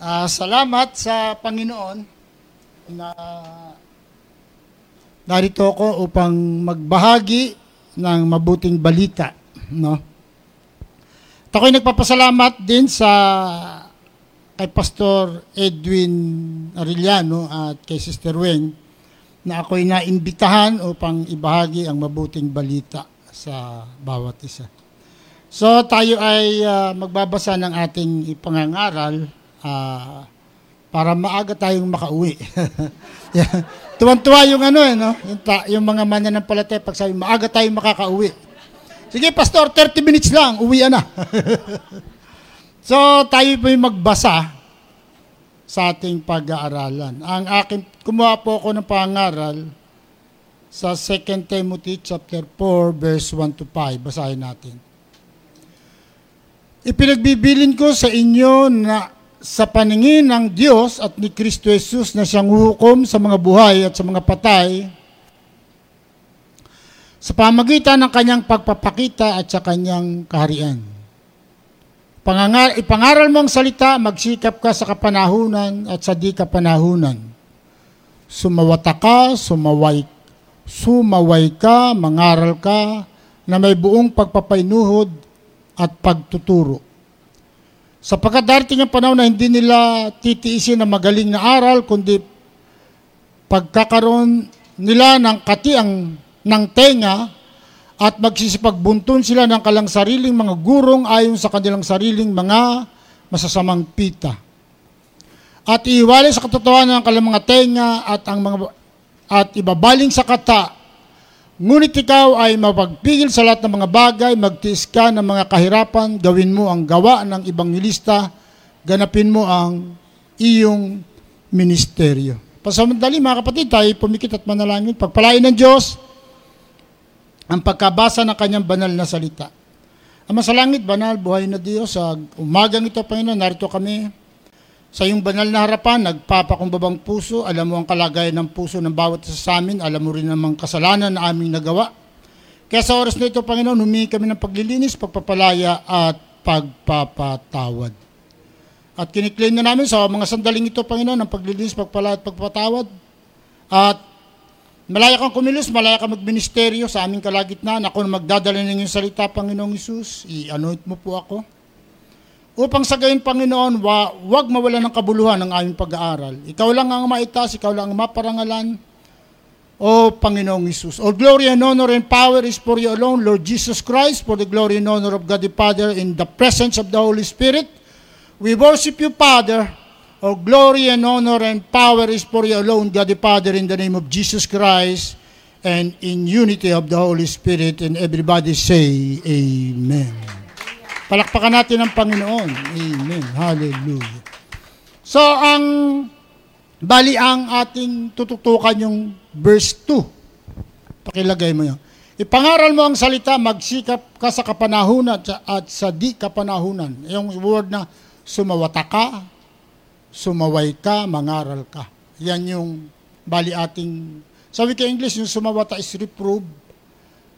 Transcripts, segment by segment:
Uh, salamat sa Panginoon na narito ako upang magbahagi ng mabuting balita. No? At ako'y nagpapasalamat din sa kay Pastor Edwin Arellano at kay Sister Weng na ako'y naimbitahan upang ibahagi ang mabuting balita sa bawat isa. So tayo ay uh, magbabasa ng ating ipangangaral uh, para maaga tayong makauwi. yeah. Tuwan-tuwa yung ano eh, no? Yung, ta- yung mga mananampalataya pag sabi, maaga tayong makakauwi. Sige, Pastor, 30 minutes lang, uwi na. so, tayo po yung magbasa sa ating pag-aaralan. Ang akin, kumuha po ako ng pangaral sa 2 Timothy chapter 4, verse 1 to 5. Basahin natin. Ipinagbibilin ko sa inyo na sa paningin ng Diyos at ni Kristo Jesus na siyang hukom sa mga buhay at sa mga patay, sa pamagitan ng kanyang pagpapakita at sa kanyang kaharian. Pangangar, ipangaral mo ang salita, magsikap ka sa kapanahunan at sa di kapanahunan. Sumawata ka, sumaway, sumaway ka, mangaral ka, na may buong pagpapainuhod at pagtuturo Sapagkat darating ang panahon na hindi nila titiisin na magaling na aral, kundi pagkakaroon nila ng katiang ng tenga at magsisipagbuntun sila ng kalang sariling mga gurong ayon sa kanilang sariling mga masasamang pita. At iiwalay sa katotohanan ng kalang mga tenga at ang mga at ibabaling sa kata Ngunit ikaw ay mapagpigil sa lahat ng mga bagay, magtiis ka ng mga kahirapan, gawin mo ang gawa ng ibang nilista, ganapin mo ang iyong ministeryo. Pasamandali mga kapatid, tayo pumikit at manalangin. Pagpalain ng Diyos ang pagkabasa ng kanyang banal na salita. Ama sa langit, banal, buhay na Diyos, sa umagang ito, Panginoon, narito kami sa iyong banal na harapan, nagpapakumbabang puso, alam mo ang kalagayan ng puso ng bawat isa sa amin, alam mo rin namang kasalanan na aming nagawa. Kaya sa oras na ito, Panginoon, humingi kami ng paglilinis, pagpapalaya at pagpapatawad. At kiniklaim na namin sa mga sandaling ito, Panginoon, ang paglilinis, pagpapalaya at pagpapatawad. At malaya kang kumilos, malaya kang magministeryo sa aming kalagitnaan. Ako na magdadala ng iyong salita, Panginoong Isus. I-anoint mo po ako upang sa gayon, Panginoon, wa, wag mawala ng kabuluhan ng aming pag-aaral. Ikaw lang ang maitas, ikaw lang ang maparangalan, O Panginoong Isus. All glory and honor and power is for you alone, Lord Jesus Christ, for the glory and honor of God the Father in the presence of the Holy Spirit. We worship you, Father. All glory and honor and power is for you alone, God the Father, in the name of Jesus Christ and in unity of the Holy Spirit. And everybody say, Amen. Palakpakan natin ang Panginoon. Amen. Hallelujah. So, ang bali ang ating tututukan yung verse 2. Pakilagay mo yun. Ipangaral mo ang salita, magsikap ka sa kapanahunan at sa di kapanahunan. Yung word na sumawata ka, sumaway ka, mangaral ka. Yan yung bali ating, sabi ka English, yung sumawata is reprove.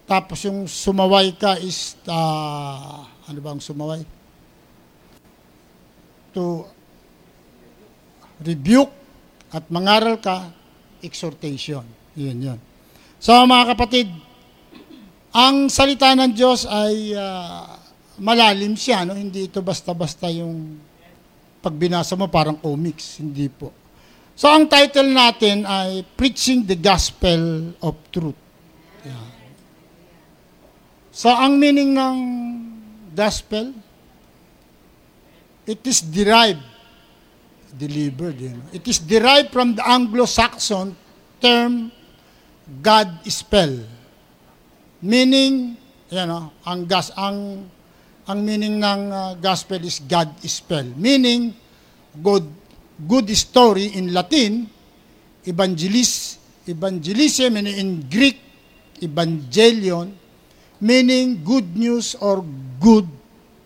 Tapos yung sumaway ka is uh, ano ba ang sumaway? To rebuke at mangaral ka, exhortation. Yun, yun. So mga kapatid, ang salita ng Diyos ay uh, malalim siya, no? hindi ito basta-basta yung pagbinasa mo parang comics, hindi po. So ang title natin ay Preaching the Gospel of Truth. Yeah. So ang meaning ng gospel, it is derived, delivered, you know, it is derived from the Anglo-Saxon term God spell. Meaning, you know, ang gas ang ang meaning ng uh, gospel is God spell. Meaning good good story in Latin, evangelis evangelism in Greek evangelion meaning good news or good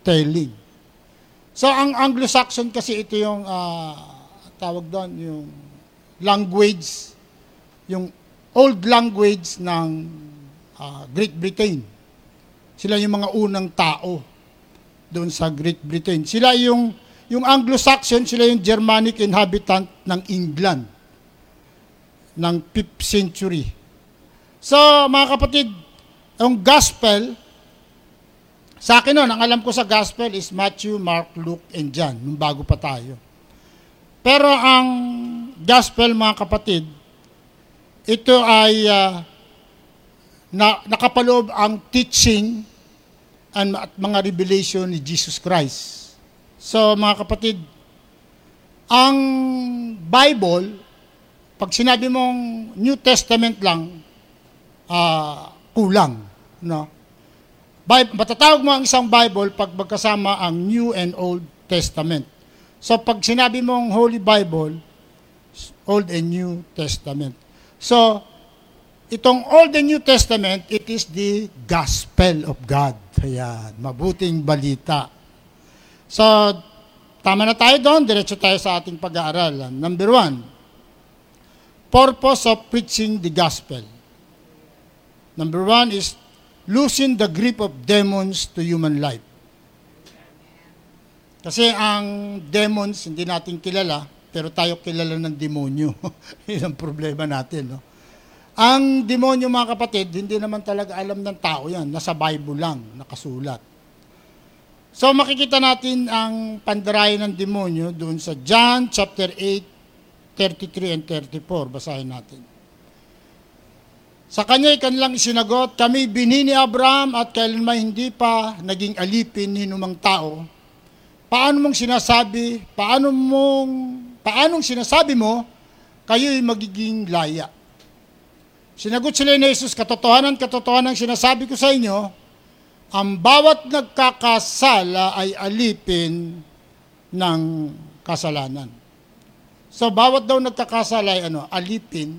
telling. So ang Anglo-Saxon kasi ito yung uh, tawag doon yung language yung old language ng uh, Great Britain. Sila yung mga unang tao doon sa Great Britain. Sila yung yung Anglo-Saxon, sila yung Germanic inhabitant ng England ng 5th century. So, mga kapatid, ang gospel, sa akin nun, ang alam ko sa gospel is Matthew, Mark, Luke, and John, nung bago pa tayo. Pero ang gospel, mga kapatid, ito ay uh, na, nakapaloob ang teaching and, at mga revelation ni Jesus Christ. So, mga kapatid, ang Bible, pag sinabi mong New Testament lang, uh, kulang. No? Bible, matatawag mo ang isang Bible pag magkasama ang New and Old Testament. So, pag sinabi mong Holy Bible, Old and New Testament. So, itong Old and New Testament, it is the gospel of God. Ayan, mabuting balita. So, tama na tayo doon, diretso tayo sa ating pag-aaral. Number one, purpose of preaching the gospel. Number one is losing the grip of demons to human life. Kasi ang demons, hindi natin kilala, pero tayo kilala ng demonyo. Yun ang problema natin. No? Ang demonyo mga kapatid, hindi naman talaga alam ng tao yan. Nasa Bible lang, nakasulat. So makikita natin ang pandarayan ng demonyo doon sa John chapter 8, 33 and 34. Basahin natin. Sa kanya kanilang isinagot, kami binini Abraham at kailanman hindi pa naging alipin ni numang tao. Paano mong sinasabi, paano mong paanong sinasabi mo, kayo'y magiging laya. Sinagot sila ni Jesus, katotohanan, katotohanan sinasabi ko sa inyo, ang bawat nagkakasala ay alipin ng kasalanan. So, bawat daw nagkakasala ay ano, alipin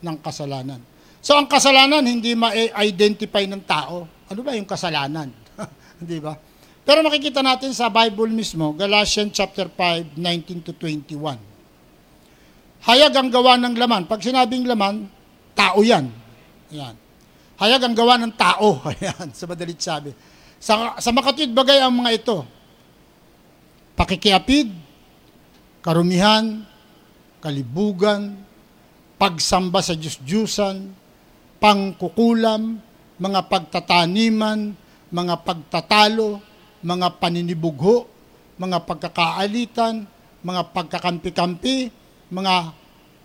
ng kasalanan. So, ang kasalanan hindi ma-identify ng tao. Ano ba yung kasalanan? Di ba? Pero makikita natin sa Bible mismo, Galatians chapter 5, 19 to 21. Hayag ang gawa ng laman. Pag sinabing laman, tao yan. Yan. Hayag ang gawa ng tao. Ayan, sa madalit sabi. Sa, sa makatid bagay ang mga ito. Pakikiapid, karumihan, kalibugan, pagsamba sa Diyos-Diyusan, pangkukulam, mga pagtataniman, mga pagtatalo, mga paninibugho, mga pagkakaalitan, mga pagkakampi-kampi, mga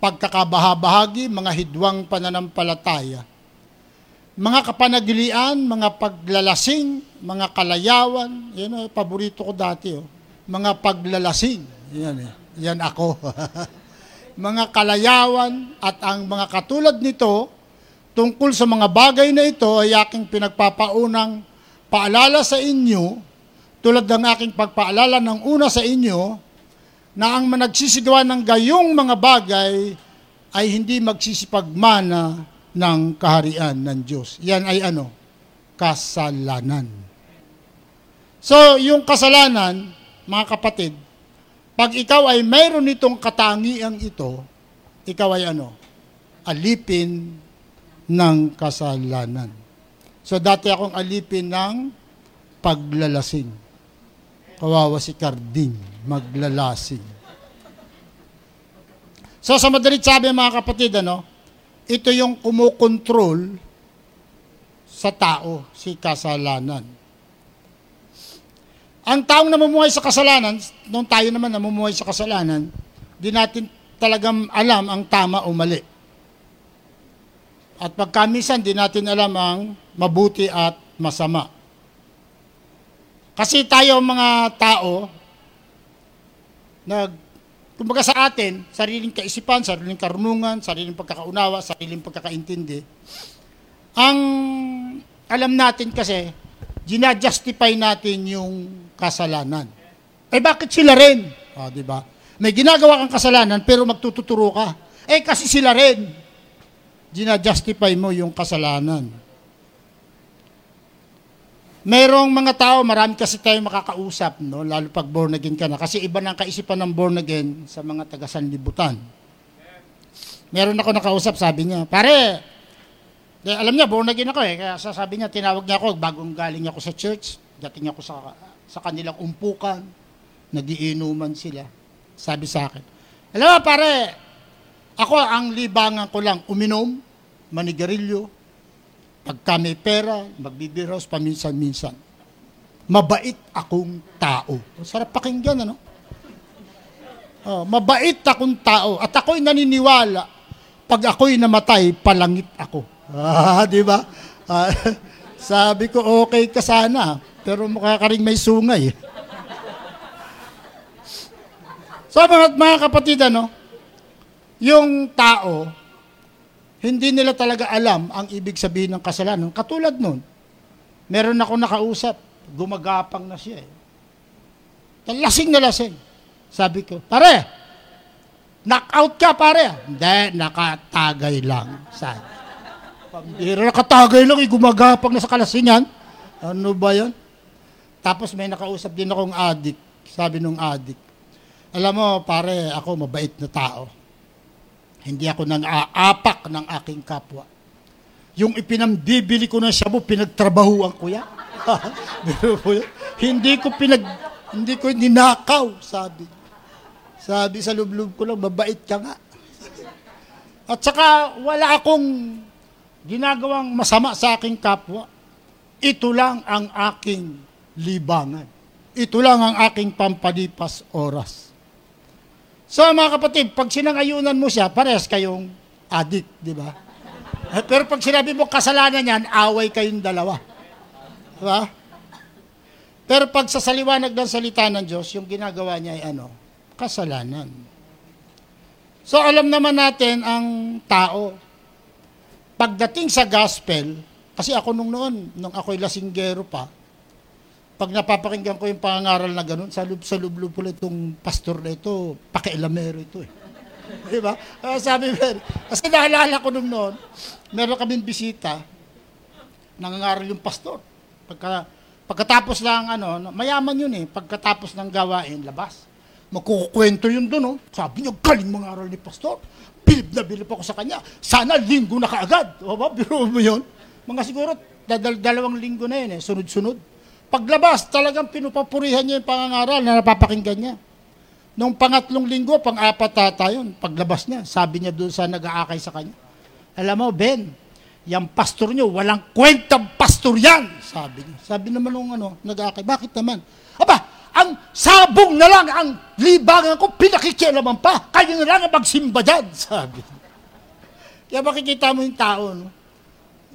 pagkakabahabahagi, mga hidwang pananampalataya. Mga kapanagilian, mga paglalasing, mga kalayawan, yan ay paborito ko dati, oh. mga paglalasing, yan, eh. yan ako. mga kalayawan at ang mga katulad nito, tungkol sa mga bagay na ito ay aking pinagpapaunang paalala sa inyo tulad ng aking pagpaalala ng una sa inyo, na ang managsisigawa ng gayong mga bagay ay hindi magsisipagmana ng kaharian ng Diyos. Yan ay ano? Kasalanan. So, yung kasalanan, mga kapatid, pag ikaw ay mayroon nitong katangiang ito, ikaw ay ano? Alipin ng kasalanan. So, dati akong alipin ng paglalasing. Kawawa si Carding, maglalasing. So sa madalit sabi mga kapatid, ano, ito yung kumukontrol sa tao, si kasalanan. Ang taong namumuhay sa kasalanan, nung tayo naman namumuhay sa kasalanan, di natin talagang alam ang tama o mali. At pagkamisan, di natin alam ang mabuti at masama. Kasi tayo mga tao, nag, kumbaga sa atin, sariling kaisipan, sariling karunungan, sariling pagkakaunawa, sariling pagkakaintindi, ang alam natin kasi, ginajustify natin yung kasalanan. Eh bakit sila rin? Oh, di ba? May ginagawa kang kasalanan pero magtututuro ka. Eh kasi sila rin. Ginajustify mo yung kasalanan. Merong mga tao, marami kasi tayo makakausap, no? lalo pag born again ka na. Kasi iba ng kaisipan ng born again sa mga taga-sanlibutan. Meron ako nakausap, sabi niya, pare, eh, alam niya, born again ako eh. Kaya sabi niya, tinawag niya ako, bagong galing ako sa church, dating ako sa, sa kanilang umpukan. nagiinuman sila. Sabi sa akin, alam mo pare, ako ang libangan ko lang, uminom, manigarilyo, pagka may pera, magbibiros paminsan-minsan. Mabait akong tao. Sarap pakinggan, ano? Oh, mabait akong tao. At ako'y naniniwala, pag ako'y namatay, palangit ako. Ah, di ba? Ah, sabi ko, okay ka sana. Pero mukha ka rin may sungay. So mga, mga kapatid, ano, yung tao, hindi nila talaga alam ang ibig sabihin ng kasalanan. Katulad nun, meron ako nakausap, gumagapang na siya. Eh. Lasing na lasing. Sabi ko, pare, knockout ka pare. Hindi, nakatagay lang. Sabi. Pambira, nakatagay lang, eh, gumagapang na sa kalasingan. Ano ba yan? Tapos may nakausap din akong adik. Sabi nung adik, alam mo, pare, ako mabait na tao. Hindi ako nang aapak ng aking kapwa. Yung ipinambibili ko ng shabu, pinagtrabahuan ko yan. hindi ko pinag hindi ko ninakaw, sabi. Sabi sa lublub ko lang, mabait ka nga. At saka wala akong ginagawang masama sa aking kapwa. Ito lang ang aking libangan. Ito lang ang aking pampalipas oras. So mga kapatid, pag sinangayunan mo siya, pares kayong adik, di ba? Eh, pero pag sinabi mo kasalanan yan, away kayong dalawa. Di ba? Pero pag sa saliwanag ng salita ng Diyos, yung ginagawa niya ay ano? Kasalanan. So alam naman natin ang tao, pagdating sa gospel, kasi ako nung noon, nung ako'y lasinggero pa, pag napapakinggan ko yung pangangaral na ganun, sa lub sa lub po itong pastor na ito, pakialamero ito eh. Di ba? Uh, sabi mo, kasi naalala ko nung noon, meron kaming bisita, nangangaral yung pastor. Pagka, pagkatapos lang, ano, mayaman yun eh, pagkatapos ng gawain, labas. Magkukwento yun doon, oh. Sabi niya, galing mga aral ni pastor bilib na bilib ako sa kanya. Sana linggo na kaagad. O ba, biro mo yun? Mga siguro, dal- dalawang linggo na yun eh, sunod-sunod. Paglabas, talagang pinupapurihan niya yung pangangaral na napapakinggan niya. Nung pangatlong linggo, pang-apat tata yun, paglabas niya, sabi niya doon sa nag-aakay sa kanya, alam mo, Ben, yung pastor niyo, walang kwentang pastor yan, sabi niya. Sabi naman nung ano, nag-aakay, bakit naman? Aba, ang sabong na lang ang libangan ko, pinakikialaman pa. Kayo na lang ang magsimba dyan, sabi. Kaya makikita mo yung tao, no?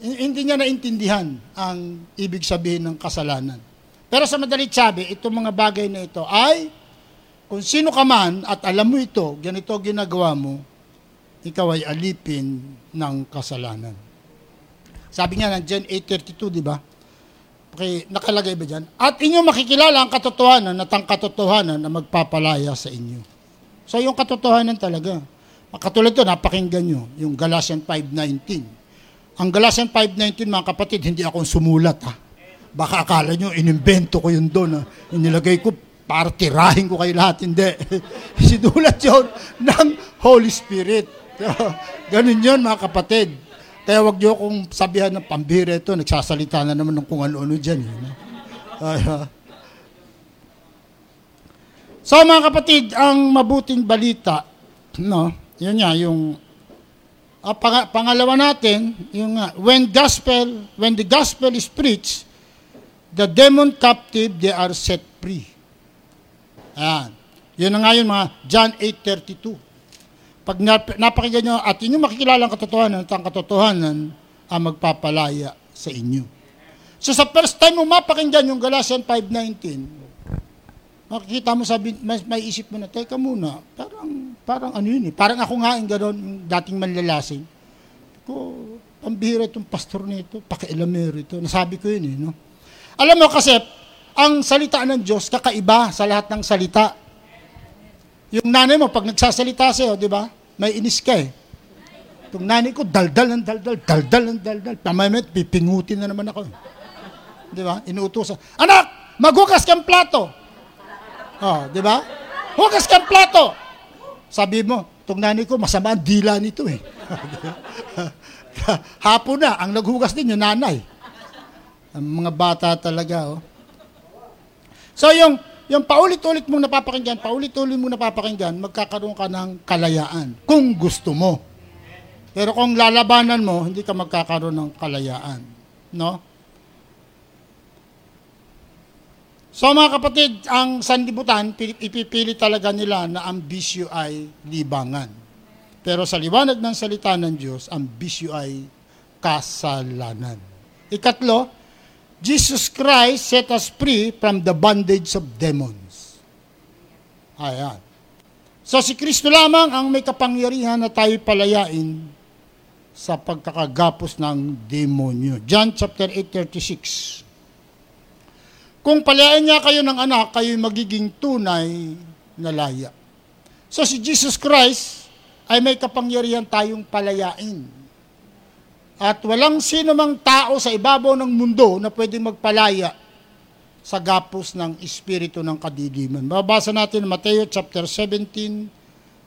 Hindi niya naintindihan ang ibig sabihin ng kasalanan. Pero sa madalit sabi, itong mga bagay na ito ay, kung sino ka man at alam mo ito, ganito ginagawa mo, ikaw ay alipin ng kasalanan. Sabi nga ng John 8.32, di ba? Okay, nakalagay ba dyan? At inyo makikilala ang katotohanan at ang katotohanan na magpapalaya sa inyo. So yung katotohanan talaga. Katulad ito, napakinggan nyo, yung Galatian 5.19. Ang Galatian 5.19, mga kapatid, hindi akong sumulat. Ha? Baka akala nyo, inimbento ko yun doon. Ha? Inilagay ko para tirahin ko kayo lahat. Hindi. Sinulat yun ng Holy Spirit. Ganun yun, mga kapatid. Kaya wag niyo akong sabihan ng pambira ito, nagsasalita na naman ng kung ano-ano dyan. Eh. Uh, so mga kapatid, ang mabuting balita, no, yun nga, yung uh, pang- pangalawa natin, yung uh, when gospel, when the gospel is preached, the demon captive, they are set free. Ayan. Yun na nga yun, mga John 8.32. Pag nap- napakinggan nyo at inyo makikilala ang katotohanan at ang katotohanan ang magpapalaya sa inyo. So sa first time mo mapakinggan yung Galatian 5.19, makikita mo sabi, may, may isip mo na, teka muna, parang, parang ano yun eh, parang ako nga yung gano'n, dating manlalasing. Ko, pambihira itong pastor nito, pakialamero ito. Nasabi ko yun eh, no? Alam mo kasi, ang salita ng Diyos, kakaiba sa lahat ng salita. Yung nanay mo, pag nagsasalita sa'yo, di ba? May inis ka eh. Itong nanay ko, daldal ng daldal, daldal ng daldal. Pamamet, pipingutin na naman ako. Di ba? Inuutosan. Anak, maghugas kang plato. Oh, di ba? Hugas kang plato. Sabi mo, itong nanay ko, masama ang dila nito eh. Hapon na, ang naghugas din yung nanay. Ang mga bata talaga, oh. So yung yung paulit-ulit mong napapakinggan, paulit-ulit mong napapakinggan, magkakaroon ka ng kalayaan kung gusto mo. Pero kung lalabanan mo, hindi ka magkakaroon ng kalayaan. No? So mga kapatid, ang sandibutan, ipipili talaga nila na ang bisyo ay libangan. Pero sa liwanag ng salita ng Diyos, ang bisyo ay kasalanan. Ikatlo, Jesus Christ set us free from the bondage of demons. Ayan. So si Kristo lamang ang may kapangyarihan na tayo palayain sa pagkakagapos ng demonyo. John chapter 8:36. Kung palayain niya kayo ng anak, kayo magiging tunay na laya. So si Jesus Christ ay may kapangyarihan tayong palayain. At walang sino mang tao sa ibabaw ng mundo na pwedeng magpalaya sa gapos ng espiritu ng kadiliman. Babasa natin Mateo chapter 17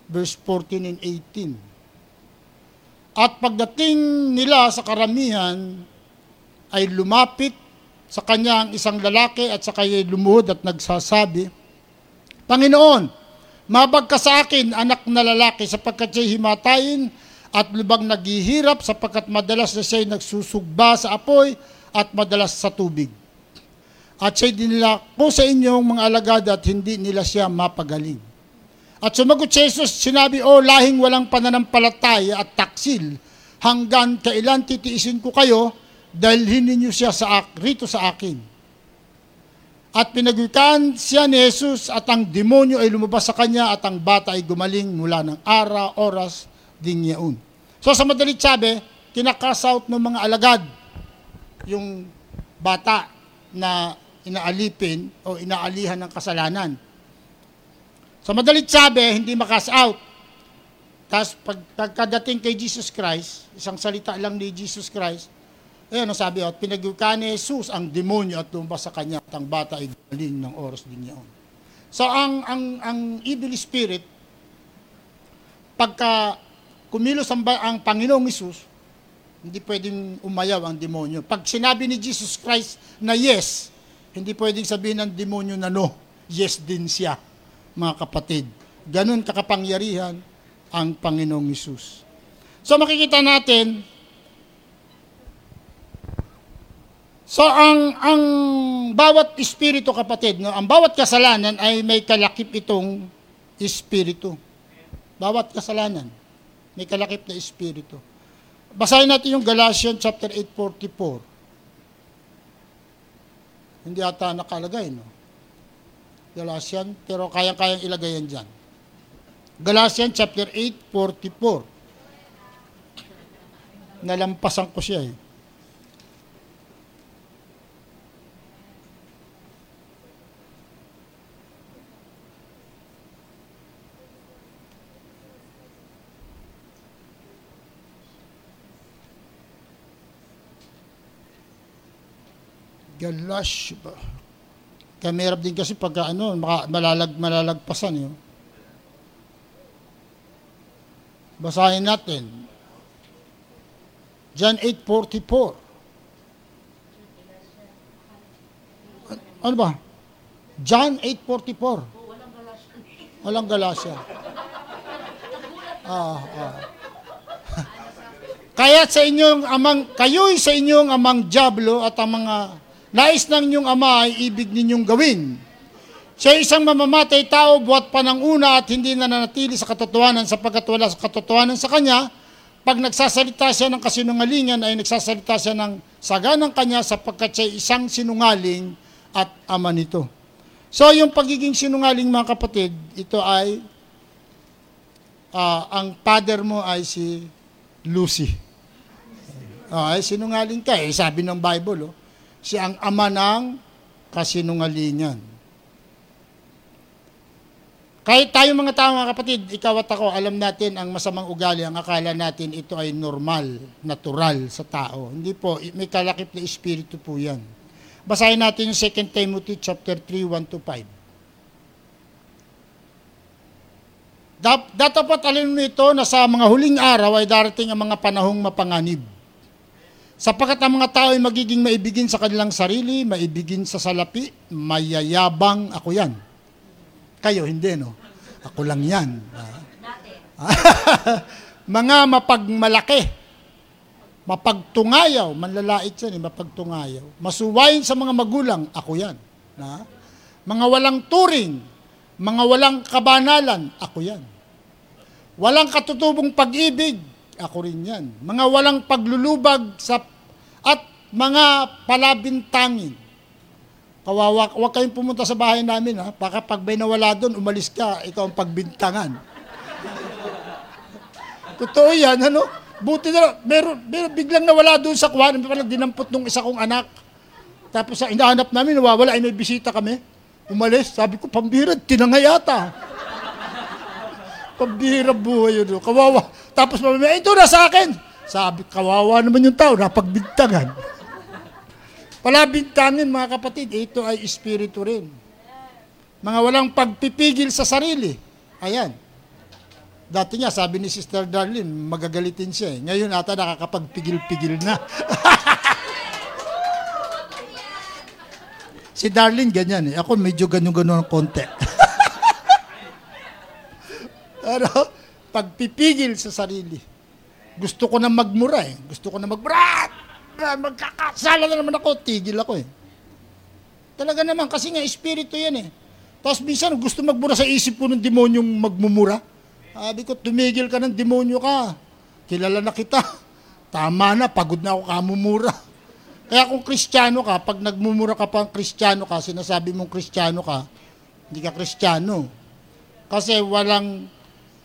verse 14 and 18. At pagdating nila sa karamihan ay lumapit sa kanya ang isang lalaki at sa kanya lumuhod at nagsasabi, Panginoon, mabag ka sa akin, anak na lalaki, sapagkat siya'y himatayin at lubang naghihirap sapagkat madalas na siya'y nagsusugba sa apoy at madalas sa tubig. At siya'y dinila ko sa inyong mga alagad at hindi nila siya mapagaling. At sumagot si Jesus, sinabi, O lahing walang pananampalataya at taksil, hanggang kailan titiisin ko kayo, dalhin ninyo siya sa, rito sa akin. At pinagwikaan siya ni Jesus at ang demonyo ay lumabas sa kanya at ang bata ay gumaling mula ng ara, oras, din yaon. So sa madalit sabi, kinakasout ng mga alagad yung bata na inaalipin o inaalihan ng kasalanan. Sa madalit sabi, hindi makas-out. Tapos pag, pagkadating kay Jesus Christ, isang salita lang ni Jesus Christ, ayun ang sabi, at pinagyuka ni Jesus ang demonyo at lumabas sa kanya at ang bata ay galing ng oras din yaon. So ang, ang, ang evil spirit, pagka kumilos ang, ang Panginoong Isus, hindi pwedeng umayaw ang demonyo. Pag sinabi ni Jesus Christ na yes, hindi pwedeng sabihin ng demonyo na no. Yes din siya, mga kapatid. Ganun kakapangyarihan ang Panginoong Isus. So makikita natin, So ang ang bawat espiritu kapatid, no, ang bawat kasalanan ay may kalakip itong espiritu. Bawat kasalanan. May kalakip na espiritu. Basahin natin yung Galatians chapter 8:44. Hindi ata nakalagay, no? Galatians, pero kayang-kayang ilagay yan dyan. Galatians chapter 8:44. Nalampasan ko siya eh. Galash ba? Kaya mahirap din kasi pagka ano, malalag, malalagpasan yun. Basahin natin. John 8.44. Ano ba? John 8.44. Walang galasya. Ah, ah. Kaya sa inyong amang, kayo'y sa inyong amang jablo at ang mga Nais ng inyong ama ay ibig ninyong gawin. Siya isang mamamatay tao buhat pa ng una at hindi na nanatili sa katotohanan sapagkat wala sa katotohanan sa kanya. Pag nagsasalita siya ng kasinungalingan ay nagsasalita siya ng saganang kanya sapagkat siya isang sinungaling at ama nito. So yung pagiging sinungaling mga kapatid, ito ay uh, ang father mo ay si Lucy. Uh, ay sinungaling ka eh, sabi ng Bible. Oh siya ang ama ng kasinungalingan. Kahit tayo mga tao mga kapatid, ikaw at ako, alam natin ang masamang ugali, ang akala natin ito ay normal, natural sa tao. Hindi po, may kalakip na espiritu po yan. Basahin natin yung 2 Timothy chapter 3, 1 to 5. Datapat alin ito na sa mga huling araw ay darating ang mga panahong mapanganib Sapagat ang mga tao ay magiging maibigin sa kanilang sarili, maibigin sa salapi, mayayabang, ako yan, Kayo, hindi, no? Ako lang yan. mga mapagmalaki, mapagtungayaw, manlalait yan, eh, mapagtungayaw. Masuwayin sa mga magulang, ako yan. Na? Mga walang turing, mga walang kabanalan, ako yan. Walang katutubong pag-ibig, ako rin yan. Mga walang paglulubag sa at mga palabintangin. Kawawa, huwag kayong pumunta sa bahay namin ha. Baka pag may nawala doon, umalis ka, ikaw ang pagbintangan. Totoo yan, ano? Buti na, meron, meron biglang nawala doon sa kwan, parang dinampot nung isa kong anak. Tapos sa inahanap namin, nawawala, ay may bisita kami. Umalis, sabi ko, pambira, tinangay yata. Pambira buhay yun. Kawawa. Tapos mamaya, ito na sa akin. Sabi, kawawa naman yung tao, napagbintangan. Palabintangin mga kapatid, ito ay espiritu rin. Mga walang pagpipigil sa sarili. Ayan. Dati nga, sabi ni Sister Darlene, magagalitin siya eh. Ngayon ata nakakapagpigil-pigil na. si Darlene ganyan eh. Ako medyo ganyan-ganyan ng konti. Pero, pagpipigil sa sarili. Gusto ko na magmura eh. Gusto ko na magmura magkakasala na naman ako, tigil ako eh. Talaga naman, kasi nga espiritu yan eh. Tapos minsan gusto magmura sa isip ko ng demonyong magmumura. Sabi ko, tumigil ka ng demonyo ka. Kilala na kita. Tama na, pagod na ako kamumura. Kaya kung kristyano ka, pag nagmumura ka pa kristyano ka, sinasabi mong kristyano ka, hindi ka kristyano. Kasi walang,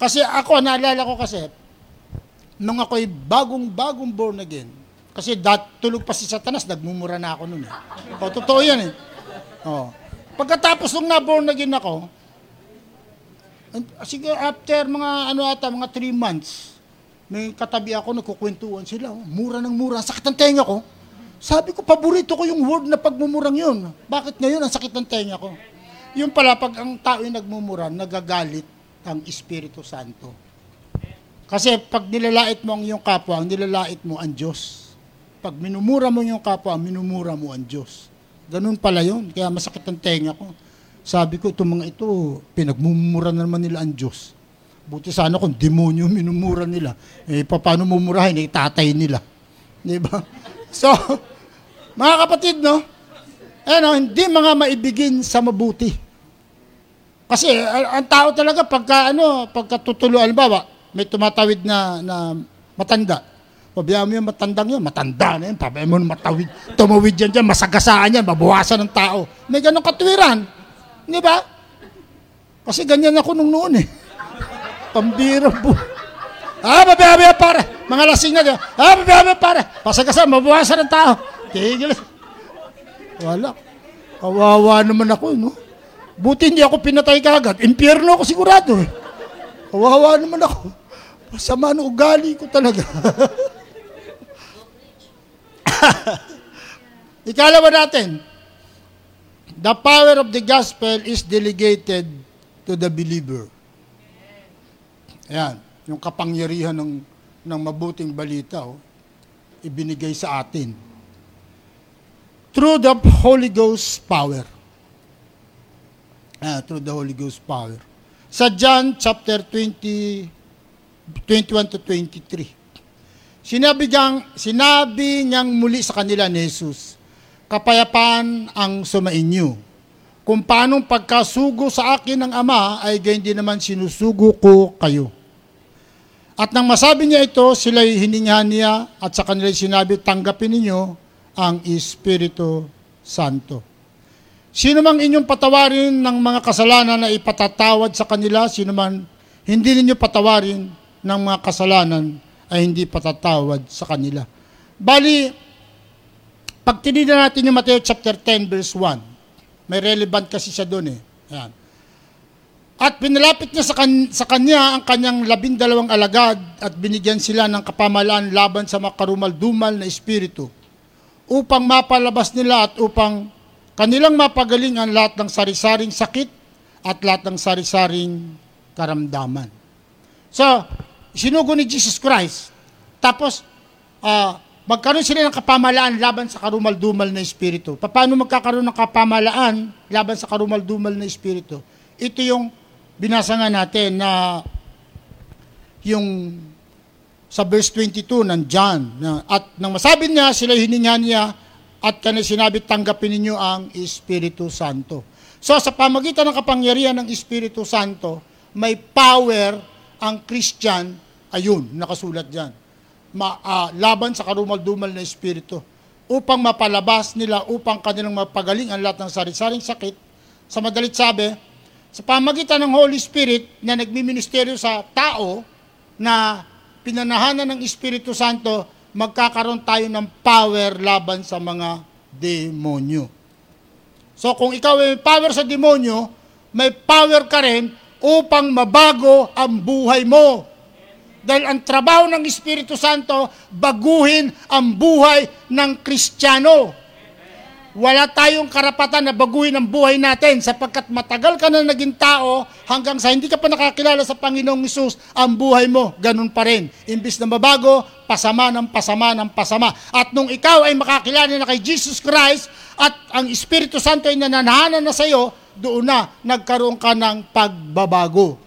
kasi ako, naalala ko kasi, nung ako'y bagong-bagong born again, kasi dat, tulog pa si Satanas, nagmumura na ako noon. Eh. O, totoo yan eh. O. Pagkatapos nung na-born again ako, sige, after mga ano ata, mga 3 months, may katabi ako, nagkukwentuhan sila. Oh, mura ng mura, sakit ng tenga ko. Sabi ko, paborito ko yung word na pagmumurang yun. Bakit ngayon ang sakit ng tenga ko? Yung pala, pag ang tao ay nagmumura, nagagalit ang Espiritu Santo. Kasi pag nilalait mo ang iyong kapwa, ang nilalait mo ang Diyos. Pag minumura mo yung kapwa, minumura mo ang Diyos. Ganun pala yun. Kaya masakit ang tenga ko. Sabi ko, itong mga ito, pinagmumura na naman nila ang Diyos. Buti sana kung demonyo minumura nila. Eh, paano mumurahin? Eh, tatay nila. Di ba? So, mga kapatid, no? Ano, hindi mga maibigin sa mabuti. Kasi ang tao talaga pagka ano, pagka tutulo albawa, may tumatawid na na matanda. Pabayaan mo yung matandang yun, matanda na yun, pabayaan mo matawid, tumawid yan dyan, masagasaan yan, mabawasan ng tao. May ganong katwiran. Di ba? Kasi ganyan ako nung noon eh. Pambira po. Ah, mabiyabaya pare. Mga lasing na dyan. Ah, mabiyabaya pare. Pasagasan, mabawasan ng tao. Tigil. Wala. Kawawa naman ako, no? Buti hindi ako pinatay kagad. Impyerno ako sigurado eh. Kawawa naman ako. Masama ng ugali ko talaga. Ikalawa natin, the power of the gospel is delegated to the believer. Ayan, yung kapangyarihan ng, ng mabuting balita, oh, ibinigay sa atin. Through the Holy Ghost power. Ah, through the Holy Ghost power. Sa John chapter 20, 21 to 23. Sinabi niyang, sinabi niyang muli sa kanila ni Jesus, kapayapaan ang sumainyo. Kung paano pagkasugo sa akin ng Ama, ay gayon din naman sinusugo ko kayo. At nang masabi niya ito, sila'y hiningahan niya at sa kanila sinabi, tanggapin ninyo ang Espiritu Santo. Sino mang inyong patawarin ng mga kasalanan na ipatatawad sa kanila, sino man hindi ninyo patawarin ng mga kasalanan, ay hindi patatawad sa kanila. Bali, pag tinignan natin yung Matthew chapter 10 verse 1, may relevant kasi siya doon eh. Ayan. At pinalapit niya sa, kan- sa kanya ang kanyang labindalawang alagad at binigyan sila ng kapamalaan laban sa makarumal-dumal na espiritu upang mapalabas nila at upang kanilang mapagaling ang lahat ng sari-saring sakit at lahat ng sari-saring karamdaman. So, sinugo ni Jesus Christ. Tapos, uh, magkaroon sila ng kapamalaan laban sa karumal-dumal na espiritu. Paano magkakaroon ng kapamalaan laban sa karumal-dumal na espiritu? Ito yung binasa nga natin na yung sa verse 22 ng John. Na, at nang masabi niya, sila hininga niya at kanya sinabi, tanggapin ninyo ang Espiritu Santo. So sa pamagitan ng kapangyarihan ng Espiritu Santo, may power ang Christian, ayun, nakasulat dyan. Ma, uh, laban sa karumal-dumal na Espiritu. Upang mapalabas nila, upang kanilang mapagaling ang lahat ng sari-saring sakit. Sa madalit sabi, sa pamagitan ng Holy Spirit na nagmiministeryo sa tao na pinanahanan ng Espiritu Santo, magkakaroon tayo ng power laban sa mga demonyo. So kung ikaw ay power sa demonyo, may power ka rin upang mabago ang buhay mo. Dahil ang trabaho ng Espiritu Santo, baguhin ang buhay ng Kristiyano. Wala tayong karapatan na baguhin ang buhay natin sapagkat matagal ka na naging tao hanggang sa hindi ka pa nakakilala sa Panginoong Isus, ang buhay mo ganun pa rin. Imbis na mabago, pasama ng pasama ng pasama. At nung ikaw ay makakilala na kay Jesus Christ at ang Espiritu Santo ay nananahanan na sa iyo, doon na nagkaroon ka ng pagbabago.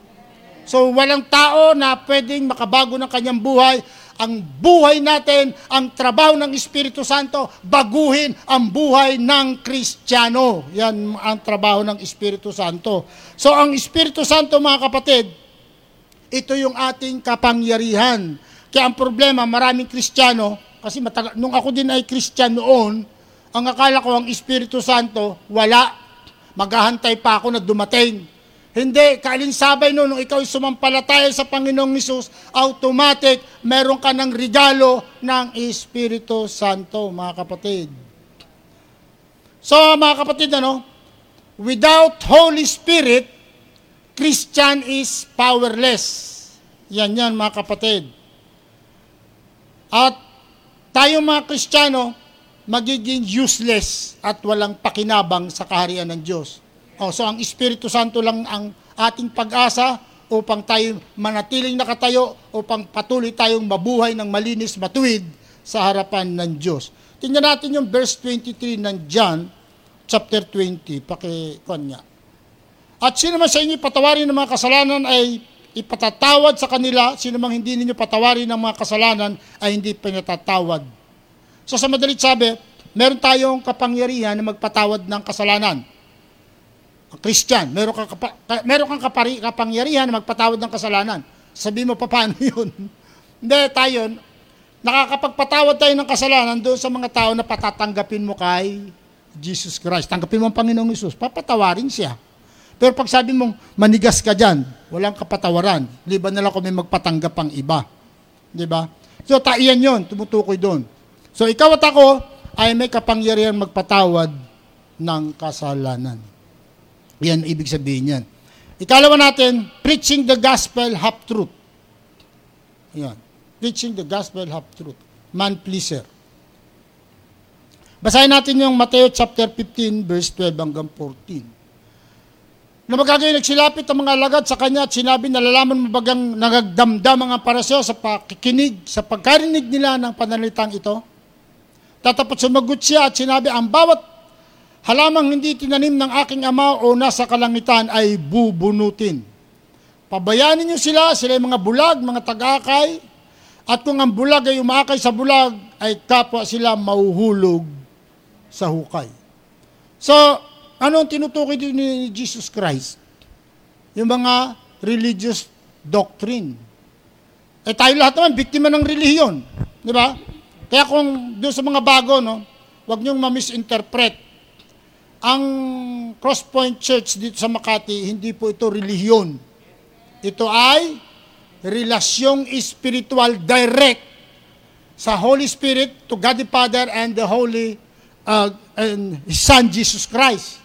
So walang tao na pwedeng makabago ng kanyang buhay ang buhay natin, ang trabaho ng Espiritu Santo, baguhin ang buhay ng Kristiyano. Yan ang trabaho ng Espiritu Santo. So ang Espiritu Santo mga kapatid, ito yung ating kapangyarihan. Kaya ang problema, maraming Kristiyano, kasi matagal, nung ako din ay Kristiyano noon, ang akala ko ang Espiritu Santo, wala. Maghahantay pa ako na dumating hindi, kaalinsabay no, nung ikaw sumampalataya sa Panginoong Isus, automatic, meron ka ng regalo ng Espiritu Santo, mga kapatid. So, mga kapatid, ano, without Holy Spirit, Christian is powerless. Yan yan, mga kapatid. At tayong mga Kristiyano, magiging useless at walang pakinabang sa kaharian ng Diyos. Oh, so ang Espiritu Santo lang ang ating pag-asa upang tayo manatiling nakatayo, upang patuloy tayong mabuhay ng malinis, matuwid sa harapan ng Diyos. Tingnan natin yung verse 23 ng John, chapter 20, pakikuan niya. At sino man sa inyo patawarin ng mga kasalanan ay ipatatawad sa kanila, sino man hindi ninyo patawarin ng mga kasalanan ay hindi pinatatawad. So sa madalit sabi, meron tayong kapangyarihan na magpatawad ng kasalanan. Christian, meron kang, kapa, meron kang kapari, kapangyarihan magpatawad ng kasalanan. Sabi mo, paano yun? Hindi, tayo, nakakapagpatawad tayo ng kasalanan doon sa mga tao na patatanggapin mo kay Jesus Christ. Tanggapin mo ang Panginoong Isus, papatawarin siya. Pero pag sabi mong manigas ka dyan, walang kapatawaran. Liban na lang kung may magpatanggap ang iba. Di ba? So, taiyan yon tumutukoy doon. So, ikaw at ako ay may kapangyarihan magpatawad ng kasalanan. Yan ibig sabihin yan. Ikalawa natin, preaching the gospel half truth. Yan. Preaching the gospel half truth. Man pleaser. Basahin natin yung Mateo chapter 15 verse 12 hanggang 14. Na magkagayon nagsilapit ang mga alagad sa kanya at sinabi na lalaman mabagang nagagdamdam ang parasyo sa pakikinig, sa pagkarinig nila ng panalitang ito. Tatapos sumagot siya at sinabi, ang bawat Halamang hindi tinanim ng aking ama o nasa kalangitan ay bubunutin. Pabayaan niyo sila, sila ay mga bulag, mga tagakay, at kung ang bulag ay umakay sa bulag, ay kapwa sila mauhulog sa hukay. So, ano ang tinutukoy din ni Jesus Christ? Yung mga religious doctrine. Eh tayo lahat naman, biktima ng relihiyon. Di ba? Kaya kung doon sa mga bago, no, huwag niyong ma-misinterpret ang Crosspoint Church dito sa Makati, hindi po ito relihiyon. Ito ay relasyong espiritual direct sa Holy Spirit to God the Father and the Holy uh, and His Son Jesus Christ.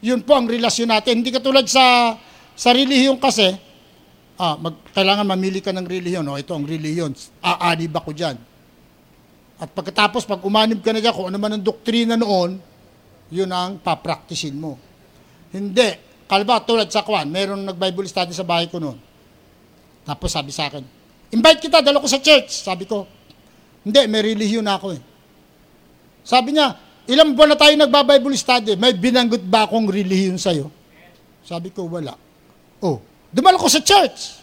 Yun po ang relasyon natin. Hindi katulad sa sa relihiyon kasi, ah, mag, kailangan mamili ka ng relihiyon. O, ito ang relihiyon. Aanib ako dyan. At pagkatapos, pag umanib ka na dyan, kung ano man ang doktrina noon, yun ang papraktisin mo. Hindi. Kalba, tulad sa kwan, meron nag-Bible study sa bahay ko noon. Tapos sabi sa akin, invite kita, dala ko sa church. Sabi ko, hindi, may relihiyon ako eh. Sabi niya, ilang buwan na tayo nagba-Bible study, may binanggot ba akong relihiyon sa'yo? Sabi ko, wala. Oh, dumalo ko sa church.